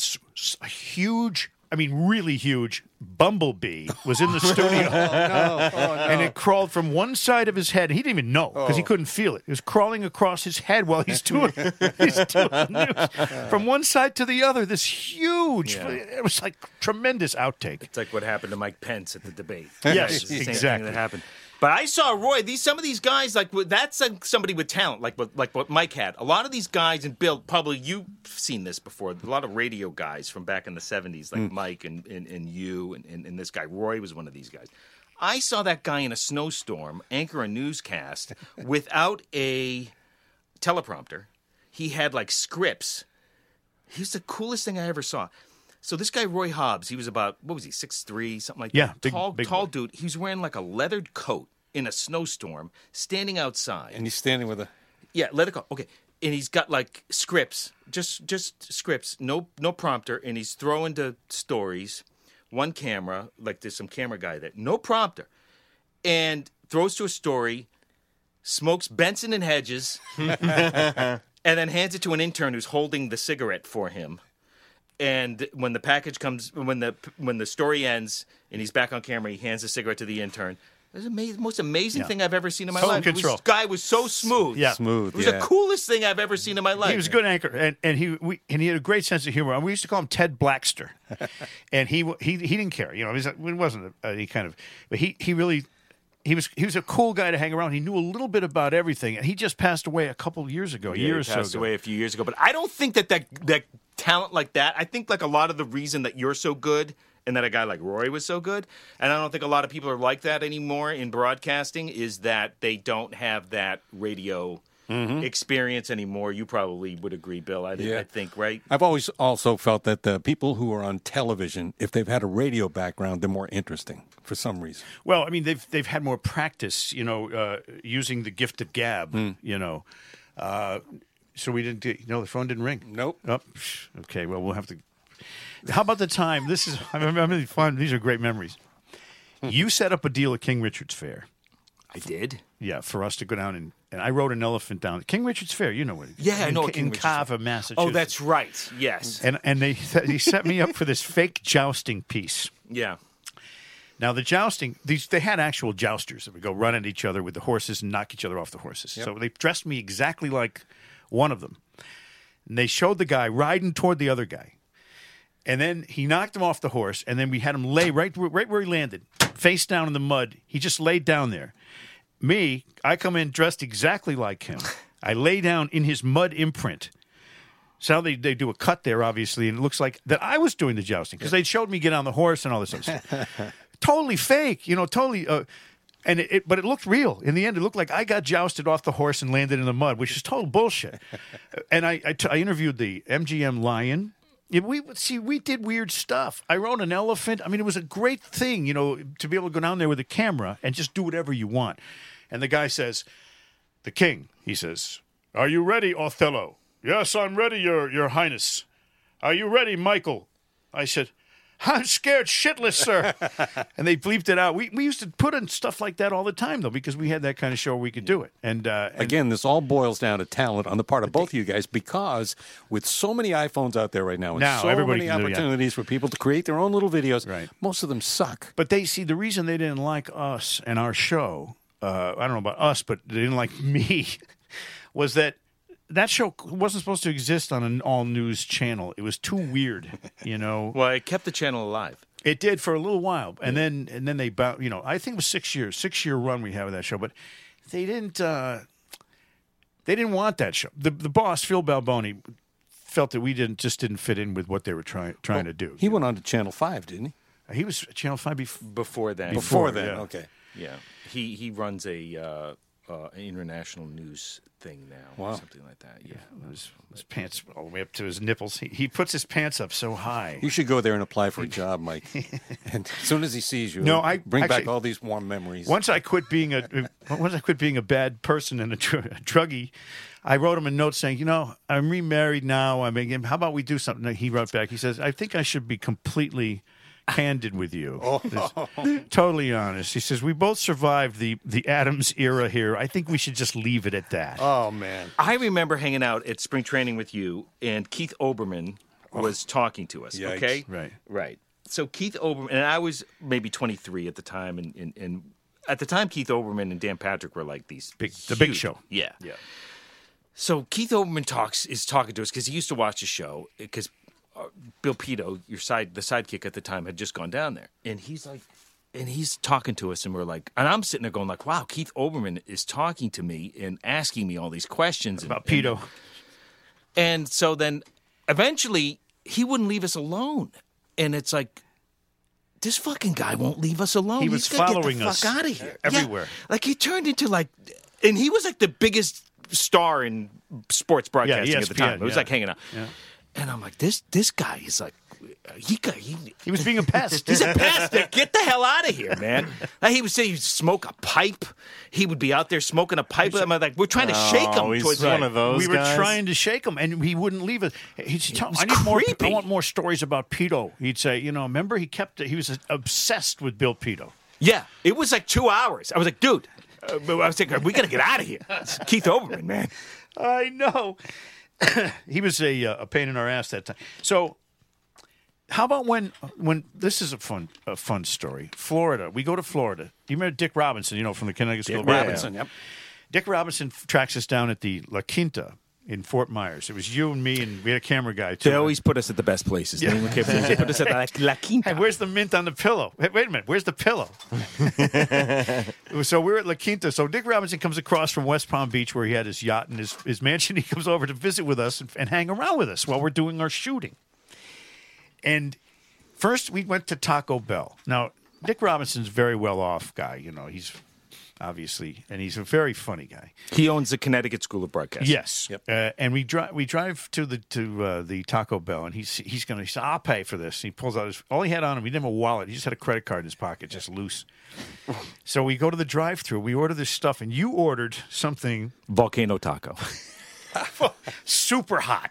a huge. I mean, really huge bumblebee was in the studio, oh, oh, and it crawled from one side of his head. He didn't even know because he oh. couldn't feel it. It was crawling across his head while he's doing, he's doing the news. from one side to the other. This huge, Yeah. it was like tremendous outtake. It's like what happened to Mike Pence at the debate. Yes, It's the same exactly. Thing that happened. But I saw Roy. These some of these guys like that's somebody with talent, like what like what Mike had. A lot of these guys, and Bill, probably you've seen this before. A lot of radio guys from back in the seventies, like mm. Mike and, and and you and, and and this guy Roy was one of these guys. I saw that guy in a snowstorm anchor a newscast without a teleprompter. He had like scripts. He's the coolest thing I ever saw. So this guy Roy Hobbs, he was about what was he six three something like Yeah, that. big- tall big tall boy. dude. He was wearing like a leathered coat in a snowstorm, standing outside. And he's standing with a. Yeah, leather coat. Okay. And he's got like scripts, just just scripts, no no prompter, and he's throwing the stories, one camera, like there's some camera guy that no prompter, and throws to a story, smokes Benson and Hedges, and then hands it to an intern who's holding the cigarette for him. And when the package comes, when the when the story ends, and he's back on camera, he hands the cigarette to the intern. It was the most amazing Yeah. thing I've ever seen in my Total life. It was- control. This guy was so smooth. Yeah. Smooth, It was yeah. the coolest thing I've ever seen in my life. He was a good anchor, and, and he we, and he had a great sense of humor. And we used to call him Ted Blackster, and he he he didn't care. You know, he was, it wasn't a, any kind of, but he he really. He was he was a cool guy to hang around. He knew a little bit about everything, and he just passed away a couple of years ago, a Yeah, year he or so passed ago. away a few years ago. But I don't think that, that that talent like that. I think like a lot of the reason that you're so good and that a guy like Roy was so good, and I don't think a lot of people are like that anymore in broadcasting, is that they don't have that radio experience anymore. You probably would agree, Bill. I, Yeah. I think right. I've always also felt that the people who are on television, if they've had a radio background, they're more interesting for some reason. Well, I mean, they've they've had more practice, you know, uh, using the gift of gab, Hmm. you know. Uh, so we didn't. Get, no, the phone didn't ring. Nope. Oh, okay. Well, we'll have to. How about the time? This is. I'm, I'm really fun. These are great memories. Hmm. You set up a deal at King Richard's Fair. I did. Yeah, for us to go down and and I rode an elephant down King Richard's Fair. You know what? it is. Yeah, I in, know Ca- King in Carver, Massachusetts. Oh, that's right. Yes. and and they he set me up for this fake jousting piece. yeah. Now the jousting, these they had actual jousters that would go run at each other with the horses and knock each other off the horses. So they dressed me exactly like one of them. And they showed the guy riding toward the other guy. And then he knocked him off the horse, and then we had him lay right right where he landed, face down in the mud. He just laid down there. Me, I come in dressed exactly like him. I lay down in his mud imprint. So they, they do a cut there, obviously, and it looks like that I was doing the jousting because they showed me get on the horse and all this other stuff. totally fake, you know, totally. Uh, and it, it, but it looked real. In the end, it looked like I got jousted off the horse and landed in the mud, which is total bullshit. and I, I, t- I interviewed the MGM Lion. Yeah, we see we did weird stuff. I rode an elephant. I mean, it was a great thing, you know, to be able to go down there with a camera and just do whatever you want. And the guy says, "The king," he says, "Are you ready, Othello?" "Yes, I'm ready, your your highness." "Are you ready, Michael?" I said, "I'm scared shitless, sir." and they bleeped it out. We we used to put in stuff like that all the time though because we had that kind of show where we could do it. And, uh, and Again, this all boils down to talent on the part of both of you guys because with so many iPhones out there right now and Now, so everybody many can do it, yeah. opportunities for people to create their own little videos, Right. most of them suck. But they see the reason they didn't like us and our show. Uh, I don't know about us, but they didn't like me. was that that show wasn't supposed to exist on an all news channel? It was too weird, you know. Well, it kept the channel alive. It did for a little while, and then and then they bound. You know, I think it was six years, six year run we had with that show, but they didn't. Uh, they didn't want that show. The the boss Phil Balboni felt that we didn't just didn't fit in with what they were trying trying to do. He went on to Channel Five, didn't he? He was Channel Five before. Before that, Before, then, yeah. okay. yeah, he he runs a uh, uh, international news thing now, or something like that. Yeah, His, his pants all the way up to his nipples. He, he puts his pants up so high. You should go there and apply for a job, Mike. and as soon as he sees you, No, I- bring back all these warm memories. Once I quit being a once I quit being a bad person and a, dr- a druggie, I wrote him a note saying, you know, I'm remarried now. I mean, how about we do something? He wrote back. He says, I think I should be completely candid with you, oh. totally honest. He says we both survived the the Adams era here. I think we should just leave it at that. oh man, I remember hanging out at spring training with you, and Keith Oberman oh. was talking to us. Yikes. Okay, Right. right. So Keith Oberman, and I was maybe 23 at the time, and, and, and at the time, Keith Oberman and Dan Patrick were like these Big- the big show. Yeah, Yeah. So Keith Oberman talks is talking to us because he used to watch the show because Bill Pito, your side, the sidekick at the time, had just gone down there, and he's like, and he's talking to us, and we're like, and I'm sitting there going like, wow, Keith Oberman is talking to me and asking me all these questions About and- pedo. and so then eventually he wouldn't leave us alone. And it's like, this fucking guy won't leave us alone. He was He's following us fuck out of here. everywhere. Yeah. Like he turned into like, and he was like the biggest star in sports broadcasting at the time. It was yeah. like hanging out. And I'm like, this this guy is like, he got he, He was being a pest. He's a pest. Get the hell out of here, man. He would say he'd smoke a pipe. He would be out there smoking a pipe. I'm like, we're trying to shake him Oh, he's towards one of those we were trying to shake him, and he wouldn't leave us. He'd tell, was I need more. I want more stories about Pito. He'd say, you know, remember he kept. He was obsessed with Bill Pito. Yeah, it was like two hours. I was like, dude, uh, I was thinking, we got to get out of here. It's Keith Oberman, man. I know. he was a, uh, a pain in our ass that time. So, how about when when this is a fun a fun story? Florida. We go to Florida. You remember Dick Robinson? You know from the Connecticut School. of Rock? Robinson. Yep. Dick Robinson tracks us down at the La Quinta in Fort Myers. It was you and me, and we had a camera guy too. They always put us at the best places. England Cape They put us at La, La Quinta. Hey, where's the mint on the pillow? Hey, wait a minute, where's the pillow? so we're at La Quinta. So Dick Robinson comes across from West Palm Beach where he had his yacht and his, his mansion. He comes over to visit with us and, and hang around with us while we're doing our shooting. And first we went to Taco Bell. Now, Dick Robinson's a very well off guy, you know, he's obviously, and he's a very funny guy. He owns the Connecticut School of Broadcasting. Yes. Uh, and we drive we drive to the to uh, the Taco Bell, and he's he's going to said, "I'll pay for this." He pulls out his all he had on him. He didn't have a wallet. He just had a credit card in his pocket, just loose. so we go to the drive-through. We order this stuff, and you ordered something Volcano Taco. super hot.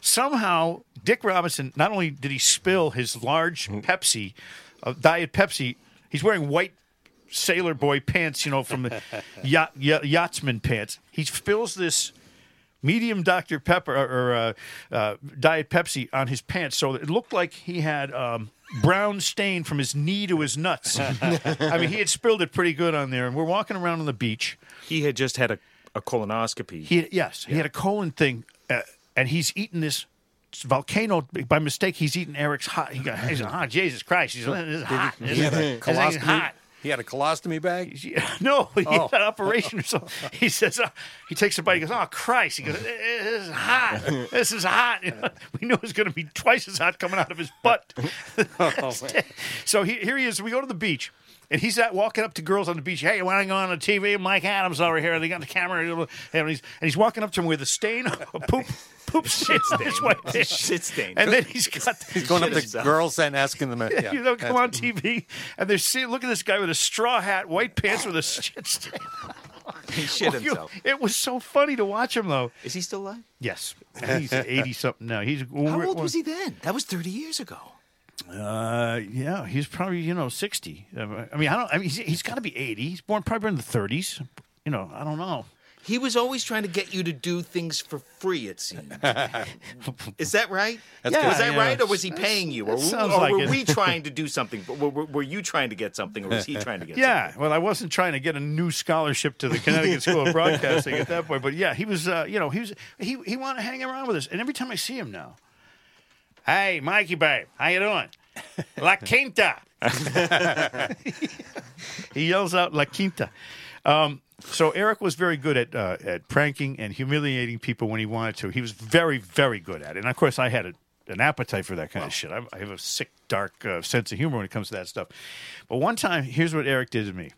Somehow, Dick Robinson not only did he spill his large Pepsi, uh, Diet Pepsi, he's wearing white sailor boy pants, you know, from the yacht, yacht, yachtsman pants. He spills this medium Dr. Pepper or, or uh, uh, Diet Pepsi on his pants, so it looked like he had. Um, Brown stain from his knee to his nuts. I mean, he had spilled it pretty good on there, and we're walking around on the beach. He had just had a, a colonoscopy. He yes, he had a colon thing, uh, and he's eating this volcano by mistake. He's eating Eric's hot. He got, he's like, oh, Jesus Christ, he's this is hot. This, He had a this thing's hot. He had a colostomy bag. No, he Oh. had an operation or something. He says, uh, he takes a bite. He goes, oh, Christ. He goes, this is hot. This is hot. You know, we knew it was going to be twice as hot coming out of his butt. so he, here he is. We go to the beach. And he's out walking up to girls on the beach. Hey, you want to go on the TV? Mike Adams over here. They got the camera. And he's, and he's walking up to him with a stain, a poop, poop shit stain. This way. Shit stain. And then he's got He's going up Shit to himself. girls and asking them. Uh, yeah, you know, come on TV, and they're seeing, look at this guy with a straw hat, white pants with a shit stain. he shit oh, You- himself. It was so funny to watch him, though. Is he still alive? Yes, he's eighty something now. He's How old was he then? That was 30 years ago. Uh, yeah, he's probably you know sixty. I mean, I don't. I mean, he's, he's got to be eighty. He's born probably in the thirties. You know, I don't know. He was always trying to get you to do things for free, it seemed. Is that right? That's Yeah, was that yeah. right, or was he paying you? Or, or like were it. we trying to do something? Were, were, were you trying to get something, or was he trying to get something? Yeah, well, I wasn't trying to get a new scholarship to the Connecticut School of Broadcasting at that point, but yeah, he was. Uh, you know, he was. He he wanted to hang around with us, and every time I see him now, hey, Mikey, babe, how you doing? La Quinta. he yells out La Quinta. Um, so Eric was very good at uh, at pranking and humiliating people when he wanted to. He was very, very good at it. And of course, I had a, an appetite for that kind of shit. I, I have a sick, dark uh, sense of humor when it comes to that stuff. But one time, here's what Eric did to me.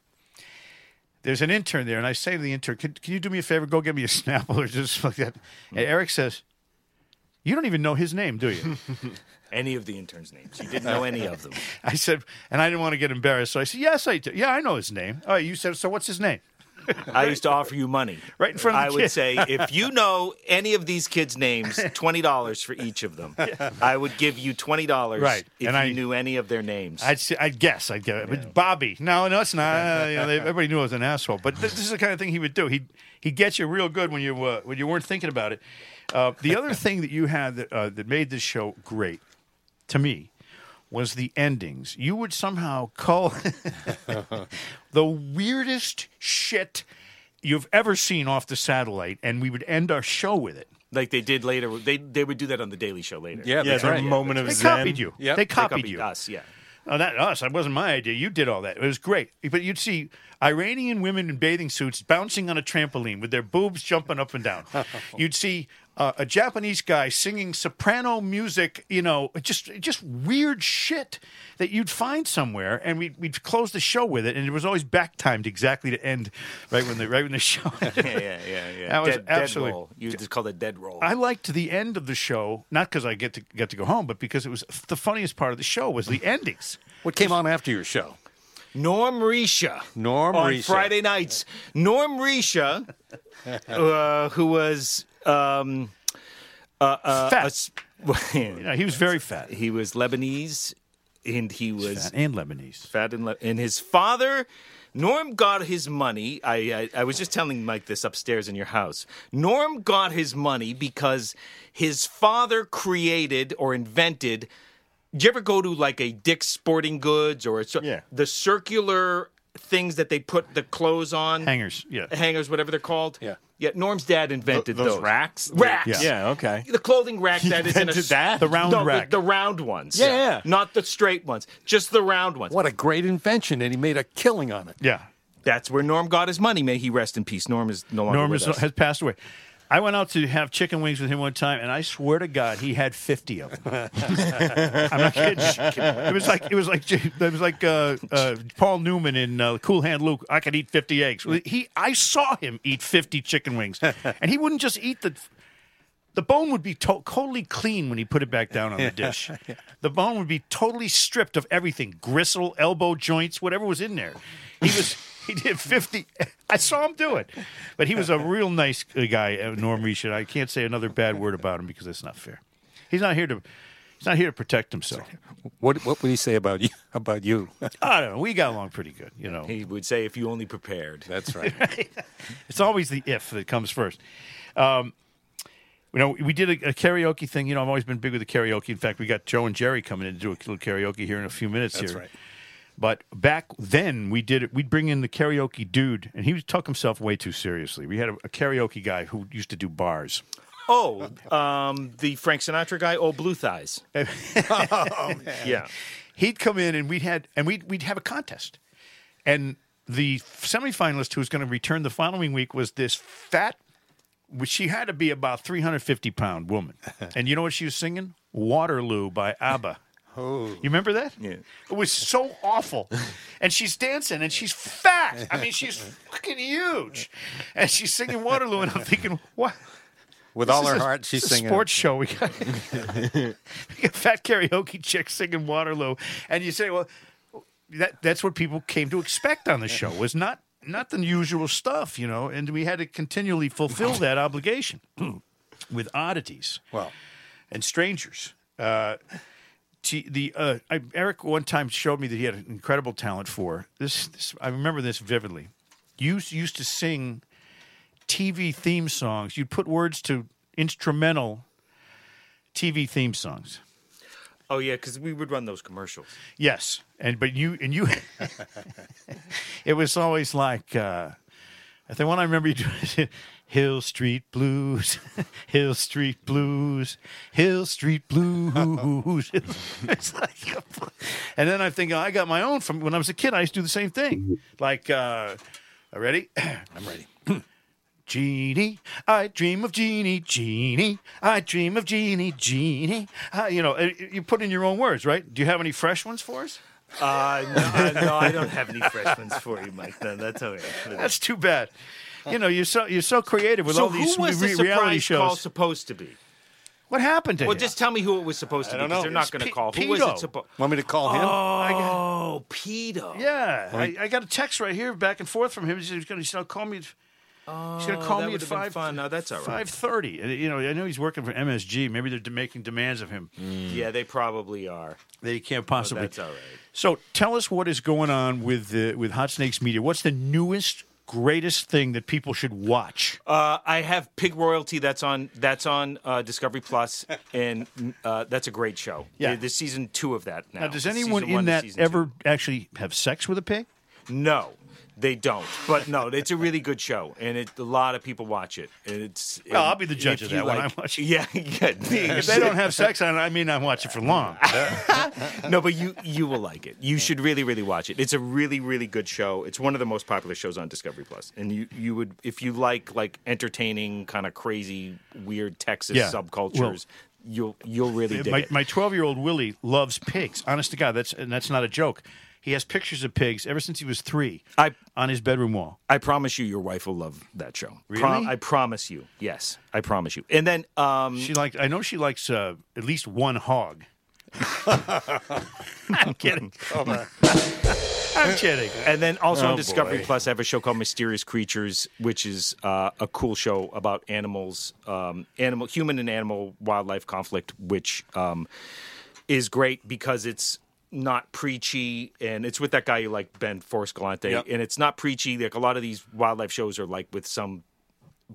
There's an intern there, and I say to the intern, "Can, can you do me a favor? Go get me a Snapple or just like that." And Eric says, "You don't even know his name, do you?" Any of the interns' names? You didn't know any of them. I said, and I didn't want to get embarrassed, so I said, "Yes, I do. Yeah, I know his name." Oh, you said, "So what's his name?" I used to offer you money. Right in front of the I would kid. say, if you know any of these kids' names, twenty dollars for each of them. I would give you twenty dollars Right. if And you I- knew any of their names. I'd say, I'd guess I'd get it. But Bobby, no, no, it's not. You know, they, everybody knew I was an asshole. But th- this is the kind of thing he would do. He he gets you real good when you uh, when you weren't thinking about it. Uh, the other thing that you had that uh, that made this show great to me was the endings. You would somehow call the weirdest shit you've ever seen off the satellite, and we would end our show with it. like they did later. They they would do that on the Daily Show later. Yeah, Yeah, that's the right. moment of They zen. copied you. Yep. They They copied, Copied you. us, yeah. Oh, not us. That wasn't my idea. You did all that. It was great. But you'd see Iranian women in bathing suits bouncing on a trampoline with their boobs jumping up and down. You'd see uh, a Japanese guy singing soprano music. You know, just just weird shit that you'd find somewhere, and we'd, we'd close the show with it, and it was always back timed exactly to end right when the right when the show. Yeah, yeah, yeah, yeah. That was dead, absolutely- dead roll. You just call it dead roll. I liked the end of the show, not because I get to get to go home, but because it was the funniest part of the show was the endings. What came on after your show? Norm Risha. Norm on Risha. Friday nights. Norm Risha, uh, who was um, uh, uh, Fat. a s- You know, he was very fat, he was Lebanese, and he was fat and Lebanese. fat and, le- and his father. Norm got his money. I, I I was just telling Mike this upstairs in your house. Norm got his money because his father created or invented. Did you ever go to like a Dick's Sporting Goods or a, Yeah. the circular things that they put the clothes on? Hangers, yeah. hangers, whatever they're called. Yeah. Yeah. Norm's dad invented those those racks? Racks. Yeah. Yeah, okay. The clothing rack that is in a invented that? The round no, rack. The, the round ones. Yeah, yeah. Not the straight ones. Just the round ones. What a great invention, and he made a killing on it. Yeah. That's where Norm got his money. May he rest in peace. Norm is no longer Norm with is, us. has passed away. I went out to have chicken wings with him one time, and I swear to God, he had fifty of them. I'm not kidding. It was like it was like it was like uh, uh, Paul Newman in uh, Cool Hand Luke. I could eat fifty eggs. He, I saw him eat fifty chicken wings, and he wouldn't just eat the. The bone would be to- totally clean when he put it back down on the dish. The bone would be totally stripped of everything gristle, elbow joints, whatever was in there. He was he did 50. I saw him do it. But he was a real nice guy, uh, Norm Reich. I can't say another bad word about him because that's not fair. He's not here to he's not here to protect himself. What What would he say about you? About you? I don't know. We got along pretty good, you know. he would say, if you only prepared. That's right. It's always the if that comes first. Um, you know, we did a, a karaoke thing. You know, I've always been big with the karaoke. In fact, we got Joe and Jerry coming in to do a little karaoke here in a few minutes That's here. right. But back then, we did it. We'd bring in the karaoke dude, and he took himself way too seriously. We had a, a karaoke guy who used to do bars. Oh, um, the Frank Sinatra guy, Oh Blue Thighs. Yeah. He'd come in, and we'd had, and we'd we'd have a contest, and the semifinalist who was going to return the following week was this fat. which She had to be about three hundred fifty pound woman, and you know what she was singing? Waterloo by ABBA. Oh, you remember that? Yeah. It was so awful, and she's dancing, and she's fat. I mean, she's fucking huge, and she's singing Waterloo, and I'm thinking, what? With This all her a- heart, she's singing. sports show. We got, we got fat karaoke chicks singing Waterloo, and you say, well, that that's what people came to expect on the show was not not the usual stuff, you know, and we had to continually fulfill that obligation with oddities Well, and strangers. Uh, t- the uh, I, Eric one time showed me that he had an incredible talent for this, this. I remember this vividly. You used to sing TV theme songs. You'd put words to instrumental TV theme songs. Oh, yeah, because we would run those commercials. Yes, and but you and you, it was always like uh, the one I remember you doing. Hill Street Blues, Hill Street Blues, Hill Street Blues. it's like, and then I'm thinking, I got my own from when I was a kid. I used to do the same thing, like uh, Ready? I'm ready. Genie, I dream of Genie, Genie, I dream of Genie, Genie. Uh, you know, uh, you put in your own words, right? Do you have any fresh ones for us? Uh, no, no, I don't have any fresh ones for you, Mike. No, that's all right. That's too bad. You know, you're so you're so creative with so all these who was re- the reality surprise call supposed to be? What happened to Well, him? Well, just tell me who it was supposed to I be. don't 'cause know. They're not going to P- call. Who was it supposed? To? Want me to call him? Oh, Pedo. yeah, I, I got a text right here, back and forth from him. He's going to call me. At, he's going to call that me at would've five. fun. No, that's all right. Five thirty. You know, I know he's working for MSG. Maybe they're de- making demands of him Yeah, they probably are. They can't But possibly. that's all right. So tell us what is going on with uh, with Hot Snakes Media. What's the newest, greatest thing that people should watch? Uh, I have Pig Royalty. That's on. That's on uh, Discovery Plus, and uh, that's a great show. Yeah. The, season two of that now. now, does anyone one in that ever two. actually have sex with a pig? No, they don't. But no, it's a really good show, and it, a lot of people watch it. And it's. Well, and I'll be the judge of that when like- I watch it. Yeah, yeah. If they don't have sex on it, I mean, I watch it for long. no, but you you will like it. You should really really watch it. It's a really really good show. It's one of the most popular shows on Discovery Plus, and you you would if you like like entertaining kind of crazy weird Texas Yeah. subcultures, Well, you'll you'll really dig my it. my twelve year old Willie loves pigs. Honest to God, that's and that's not a joke. He has pictures of pigs ever since he was three I on his bedroom wall. I promise you, your wife will love that show. Really? I promise you. Yes, I promise you. And then um, She liked. I know she likes uh, at least one hog. I'm kidding. I'm kidding. And then also Oh, on Discovery boy. Plus, I have a show called Mysterious Creatures, which is uh, a cool show about animals, um, animal, human and animal wildlife conflict, which um, is great because it's not preachy and it's with that guy you like, Ben Forrest Galante, Yep. and it's not preachy. Like a lot of these wildlife shows are like with some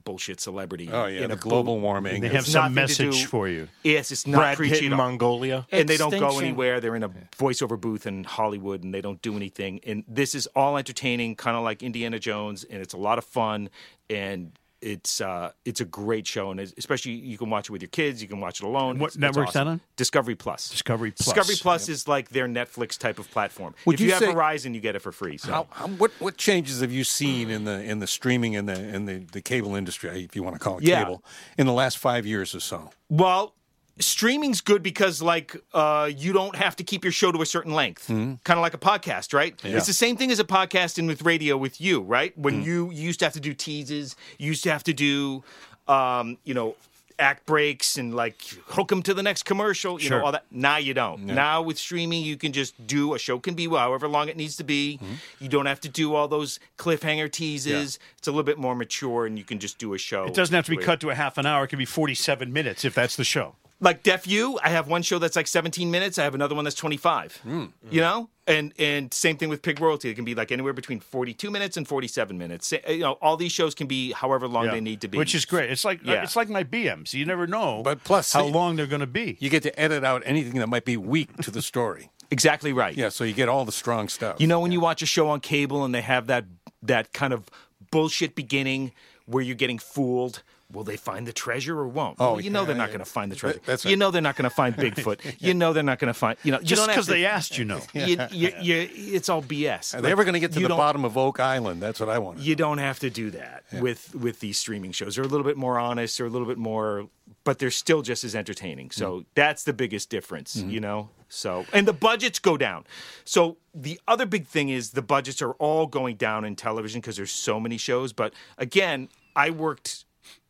bullshit celebrity. Oh yeah, in the a global booth. warming. They have It's some message do- for you. Yes, it's not Brad Pitt preachy in Mongolia. and they don't go anywhere. They're in a voiceover booth in Hollywood, and they don't do anything. And this is all entertaining, kind of like Indiana Jones, and it's a lot of fun. And it's uh, it's a great show, and especially you can watch it with your kids. You can watch it alone. What It's- it's network's that on? Discovery Plus. Discovery Plus. Discovery Plus is like their Netflix type of platform. Would if you you, have say- Verizon, you get it for free. So. How, how, what what changes have you seen in the in the streaming and the in the, the cable industry, if you want to call it Yeah. cable, in the last five years or so? Well, streaming's good because like uh, you don't have to keep your show to a certain length, kind of like a podcast, right? It's the same thing as a podcast and with radio with you, right? When you, you used to have to do teases, you used to have to do, um, you know. Act breaks and like hook them to the next commercial, you Sure. know all that. Now you don't. Now with streaming, you can just do a show can be however long it needs to be. You don't have to do all those cliffhanger teases. It's a little bit more mature, and you can just do a show. It doesn't have to be cut to a half an hour. It can be 47 minutes if that's the show. Like Deaf U, I have one show that's like 17 minutes. I have another one that's 25. Hmm. You know, and and same thing with Pig Royalty. It can be like anywhere between 42 minutes and 47 minutes. You know, all these shows can be however long Yeah. they need to be, Which is great. It's like Yeah. it's like my BMs. You never know But plus, how you- long they're going to be. You get to edit out anything that might be weak to the story. exactly right. Yeah, so you get all the strong stuff. You know, when you watch a show on cable and they have that that kind of bullshit beginning where you're getting fooled. Will they find the treasure or won't? Oh, well, you know they're not yeah. going to find the treasure. that's You know they're not going to find Bigfoot. You know they're not going to find. You know, Just because they asked, you know. you, you, you, it's all BS. Are they ever going to get to the bottom of Oak Island? That's what I want. You don't have to do that with with these streaming shows. They're a little bit more honest. They're a little bit more, but they're still just as entertaining. So mm-hmm. that's the biggest difference, mm-hmm. you know. So and the budgets go down. So the other big thing is the budgets are all going down in television because there's so many shows. But again, I worked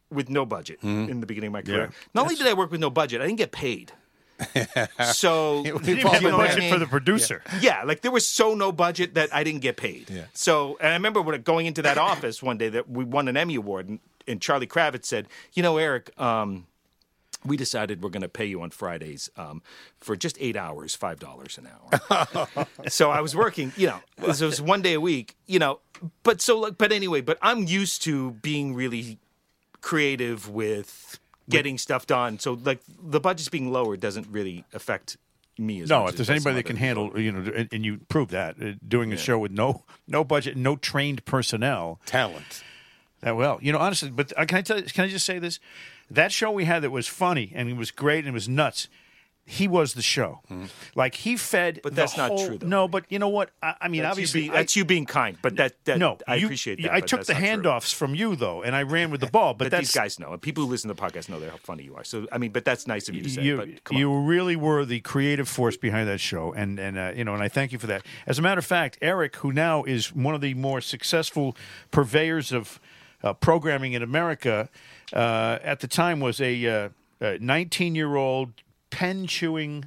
with no budget in the beginning of my career. Not only did I work with no budget, I didn't get paid. so You didn't have a what I budget mean? for the producer. yeah, like there was so no budget that I didn't get paid. Yeah. So, and I remember when going into that office one day that we won an Emmy award, and, and Charlie Kravitz said, "You know, Eric." Um, we decided we're going to pay you on Fridays um, for just eight hours, five dollars an hour. so I was working, you know, it was, it was one day a week, you know. But so, but anyway, but I'm used to being really creative with getting stuff done. So, like, the budget's being lowered doesn't really affect me as No, much if there's anybody that can handle, you know, and, and you prove that uh, doing a show with no no budget, no trained personnel, Talent. that well, you know, honestly. But uh, can I tell? you- Can I just say this? That show we had that was funny and it was great and it was nuts. He was the show. Like he fed. But that's not true, though. No, but you know what? I, I mean, That's obviously, you being, that's you being kind, but that, that no, I you- appreciate that. I took the not true. handoffs from you though, and I ran with the ball. But, But these guys know. And people who listen to the podcast know they're how funny you are. So I mean, but that's nice of you to say. you but come on. you really were the creative force behind that show, and and uh, you know, and I thank you for that. As a matter of fact, Eric, who now is one of the more successful purveyors of uh, programming in America, uh, at the time was a 19 year old pen chewing.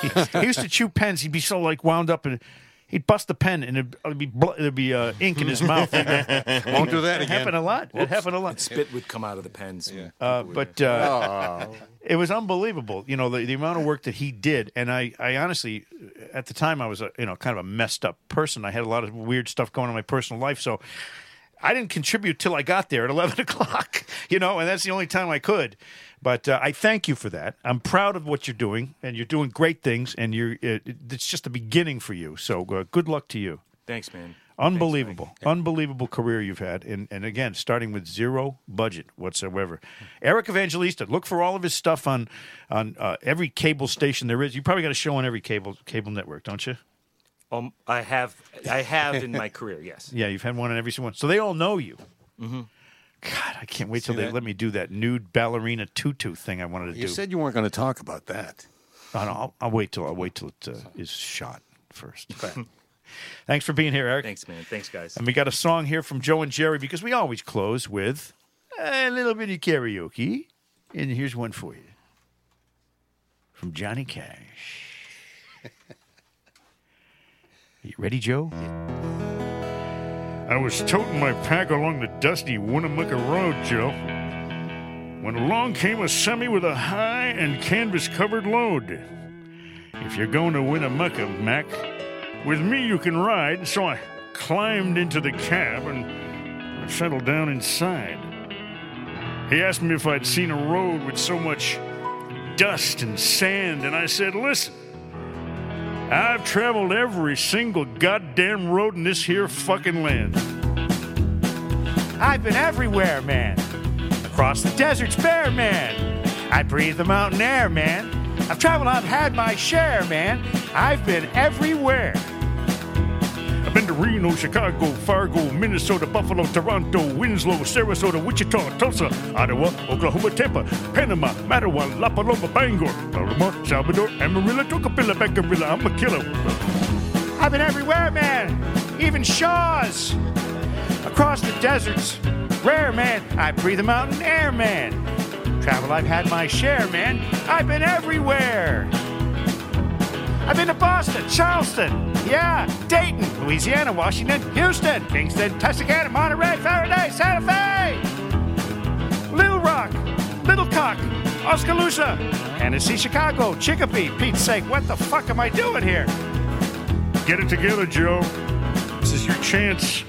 He, he used to chew pens. He'd be so like wound up and. He'd bust the pen and it'd, it'd be bl- there'd be uh, ink in his mouth. Won't do that It again. happened a lot. It happened a lot. spit would come out of the pens. Yeah. Uh, but uh, it was unbelievable, you know, the, the amount of work that he did. And I, I honestly, at the time, I was a you know kind of a messed up person. I had a lot of weird stuff going on in my personal life, so I didn't contribute till I got there at eleven o'clock. You know, and that's the only time I could. But uh, I thank you for that. I'm proud of what you're doing, and you're doing great things. And you're it, it's just the beginning for you. So uh, good luck to you. Thanks, man. Unbelievable, unbelievable career you've had, and and again, starting with zero budget whatsoever. Eric Evangelista, look for all of his stuff on on uh, every cable station there is. You probably got a show on every cable cable network, don't you? Um, I have, I have in my career. Yes. Yeah, you've had one on every single one, so they all know you. Mm-hmm. God, I can't wait till they that? let me do that nude ballerina tutu thing I wanted to do. You do. said you weren't going to talk about that. Oh, no, I'll, I'll wait till I'll wait till it uh, is shot first. Thanks for being here, Eric. Thanks, man. Thanks, guys. And we got a song here from Joe and Jerry because we always close with a little bit of karaoke. And here's one for you from Johnny Cash. you ready, Joe? I was toting my pack along the dusty Winnemucca Road, Joe, when along came a semi with a high and canvas covered load. If you're going to Winnemucca, Mac, with me you can ride, so I climbed into the cab and settled down inside. He asked me if I'd seen a road with so much dust and sand, and I said, Listen, I've traveled every single goddamn road in this here fucking land. I've been everywhere, man. Across the deserts bare, man. I breathe the mountain air, man. I've traveled, I've had my share, man. I've been everywhere. I've been to Reno, Chicago, Fargo, Minnesota, Buffalo, Toronto, Winslow, Sarasota, Wichita, Tulsa, Ottawa, Oklahoma, Tampa, Panama, Mattawa, La Paloma, Bangor, Baltimore, Salvador, Amarillo, Tocopilla, Beckerville. I'm a killer. I've been everywhere, man. Even Shaw's. Across the deserts. Rare, man. I breathe the mountain air, man. Travel, I've had my share, man. I've been everywhere. I've been to Boston, Charleston, yeah, Dayton, Louisiana, Washington, Houston, Kingston, Texarkana, Monterey, Faraday, Santa Fe, Little Rock, Little Cock, Oskaloosa, Tennessee, Chicago, Chicopee. Pete's sake, what the fuck am I doing here? Get it together, Joe. This is your chance.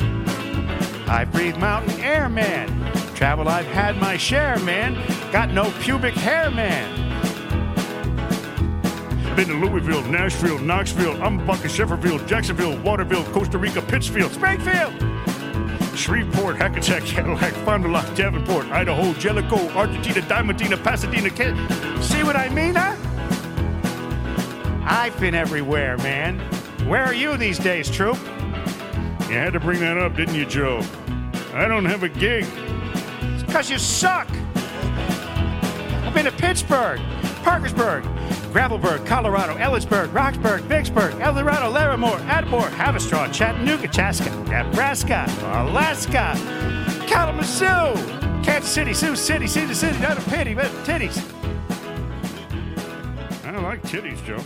I breathe mountain air, man. Travel, I've had my share, man. Got no pubic hair, man. I've been to Louisville, Nashville, Knoxville, Umbuck, Shefferville, Jacksonville, Waterville, Costa Rica, Pittsfield, Springfield, Shreveport, Hackensack, Cadillac, Fond du Lac, Davenport, Idaho, Jellicoe, Argentina, Diamantina, Pasadena, Can- See what I mean, huh? I've been everywhere, man. Where are you these days, Troop? You had to bring that up, didn't you, Joe? I don't have a gig. It's because you suck. I've been to Pittsburgh, Parkersburg, Gravelburg, Colorado, Ellisburg, Roxburg, Vicksburg, El Dorado, Larimore, Atmore, Havistraw, Chattanooga, Chaska, Nebraska, Alaska, Kalamazoo, Kansas City, Sioux City, Cedar City, not a pity, but titties. I like titties, Joe.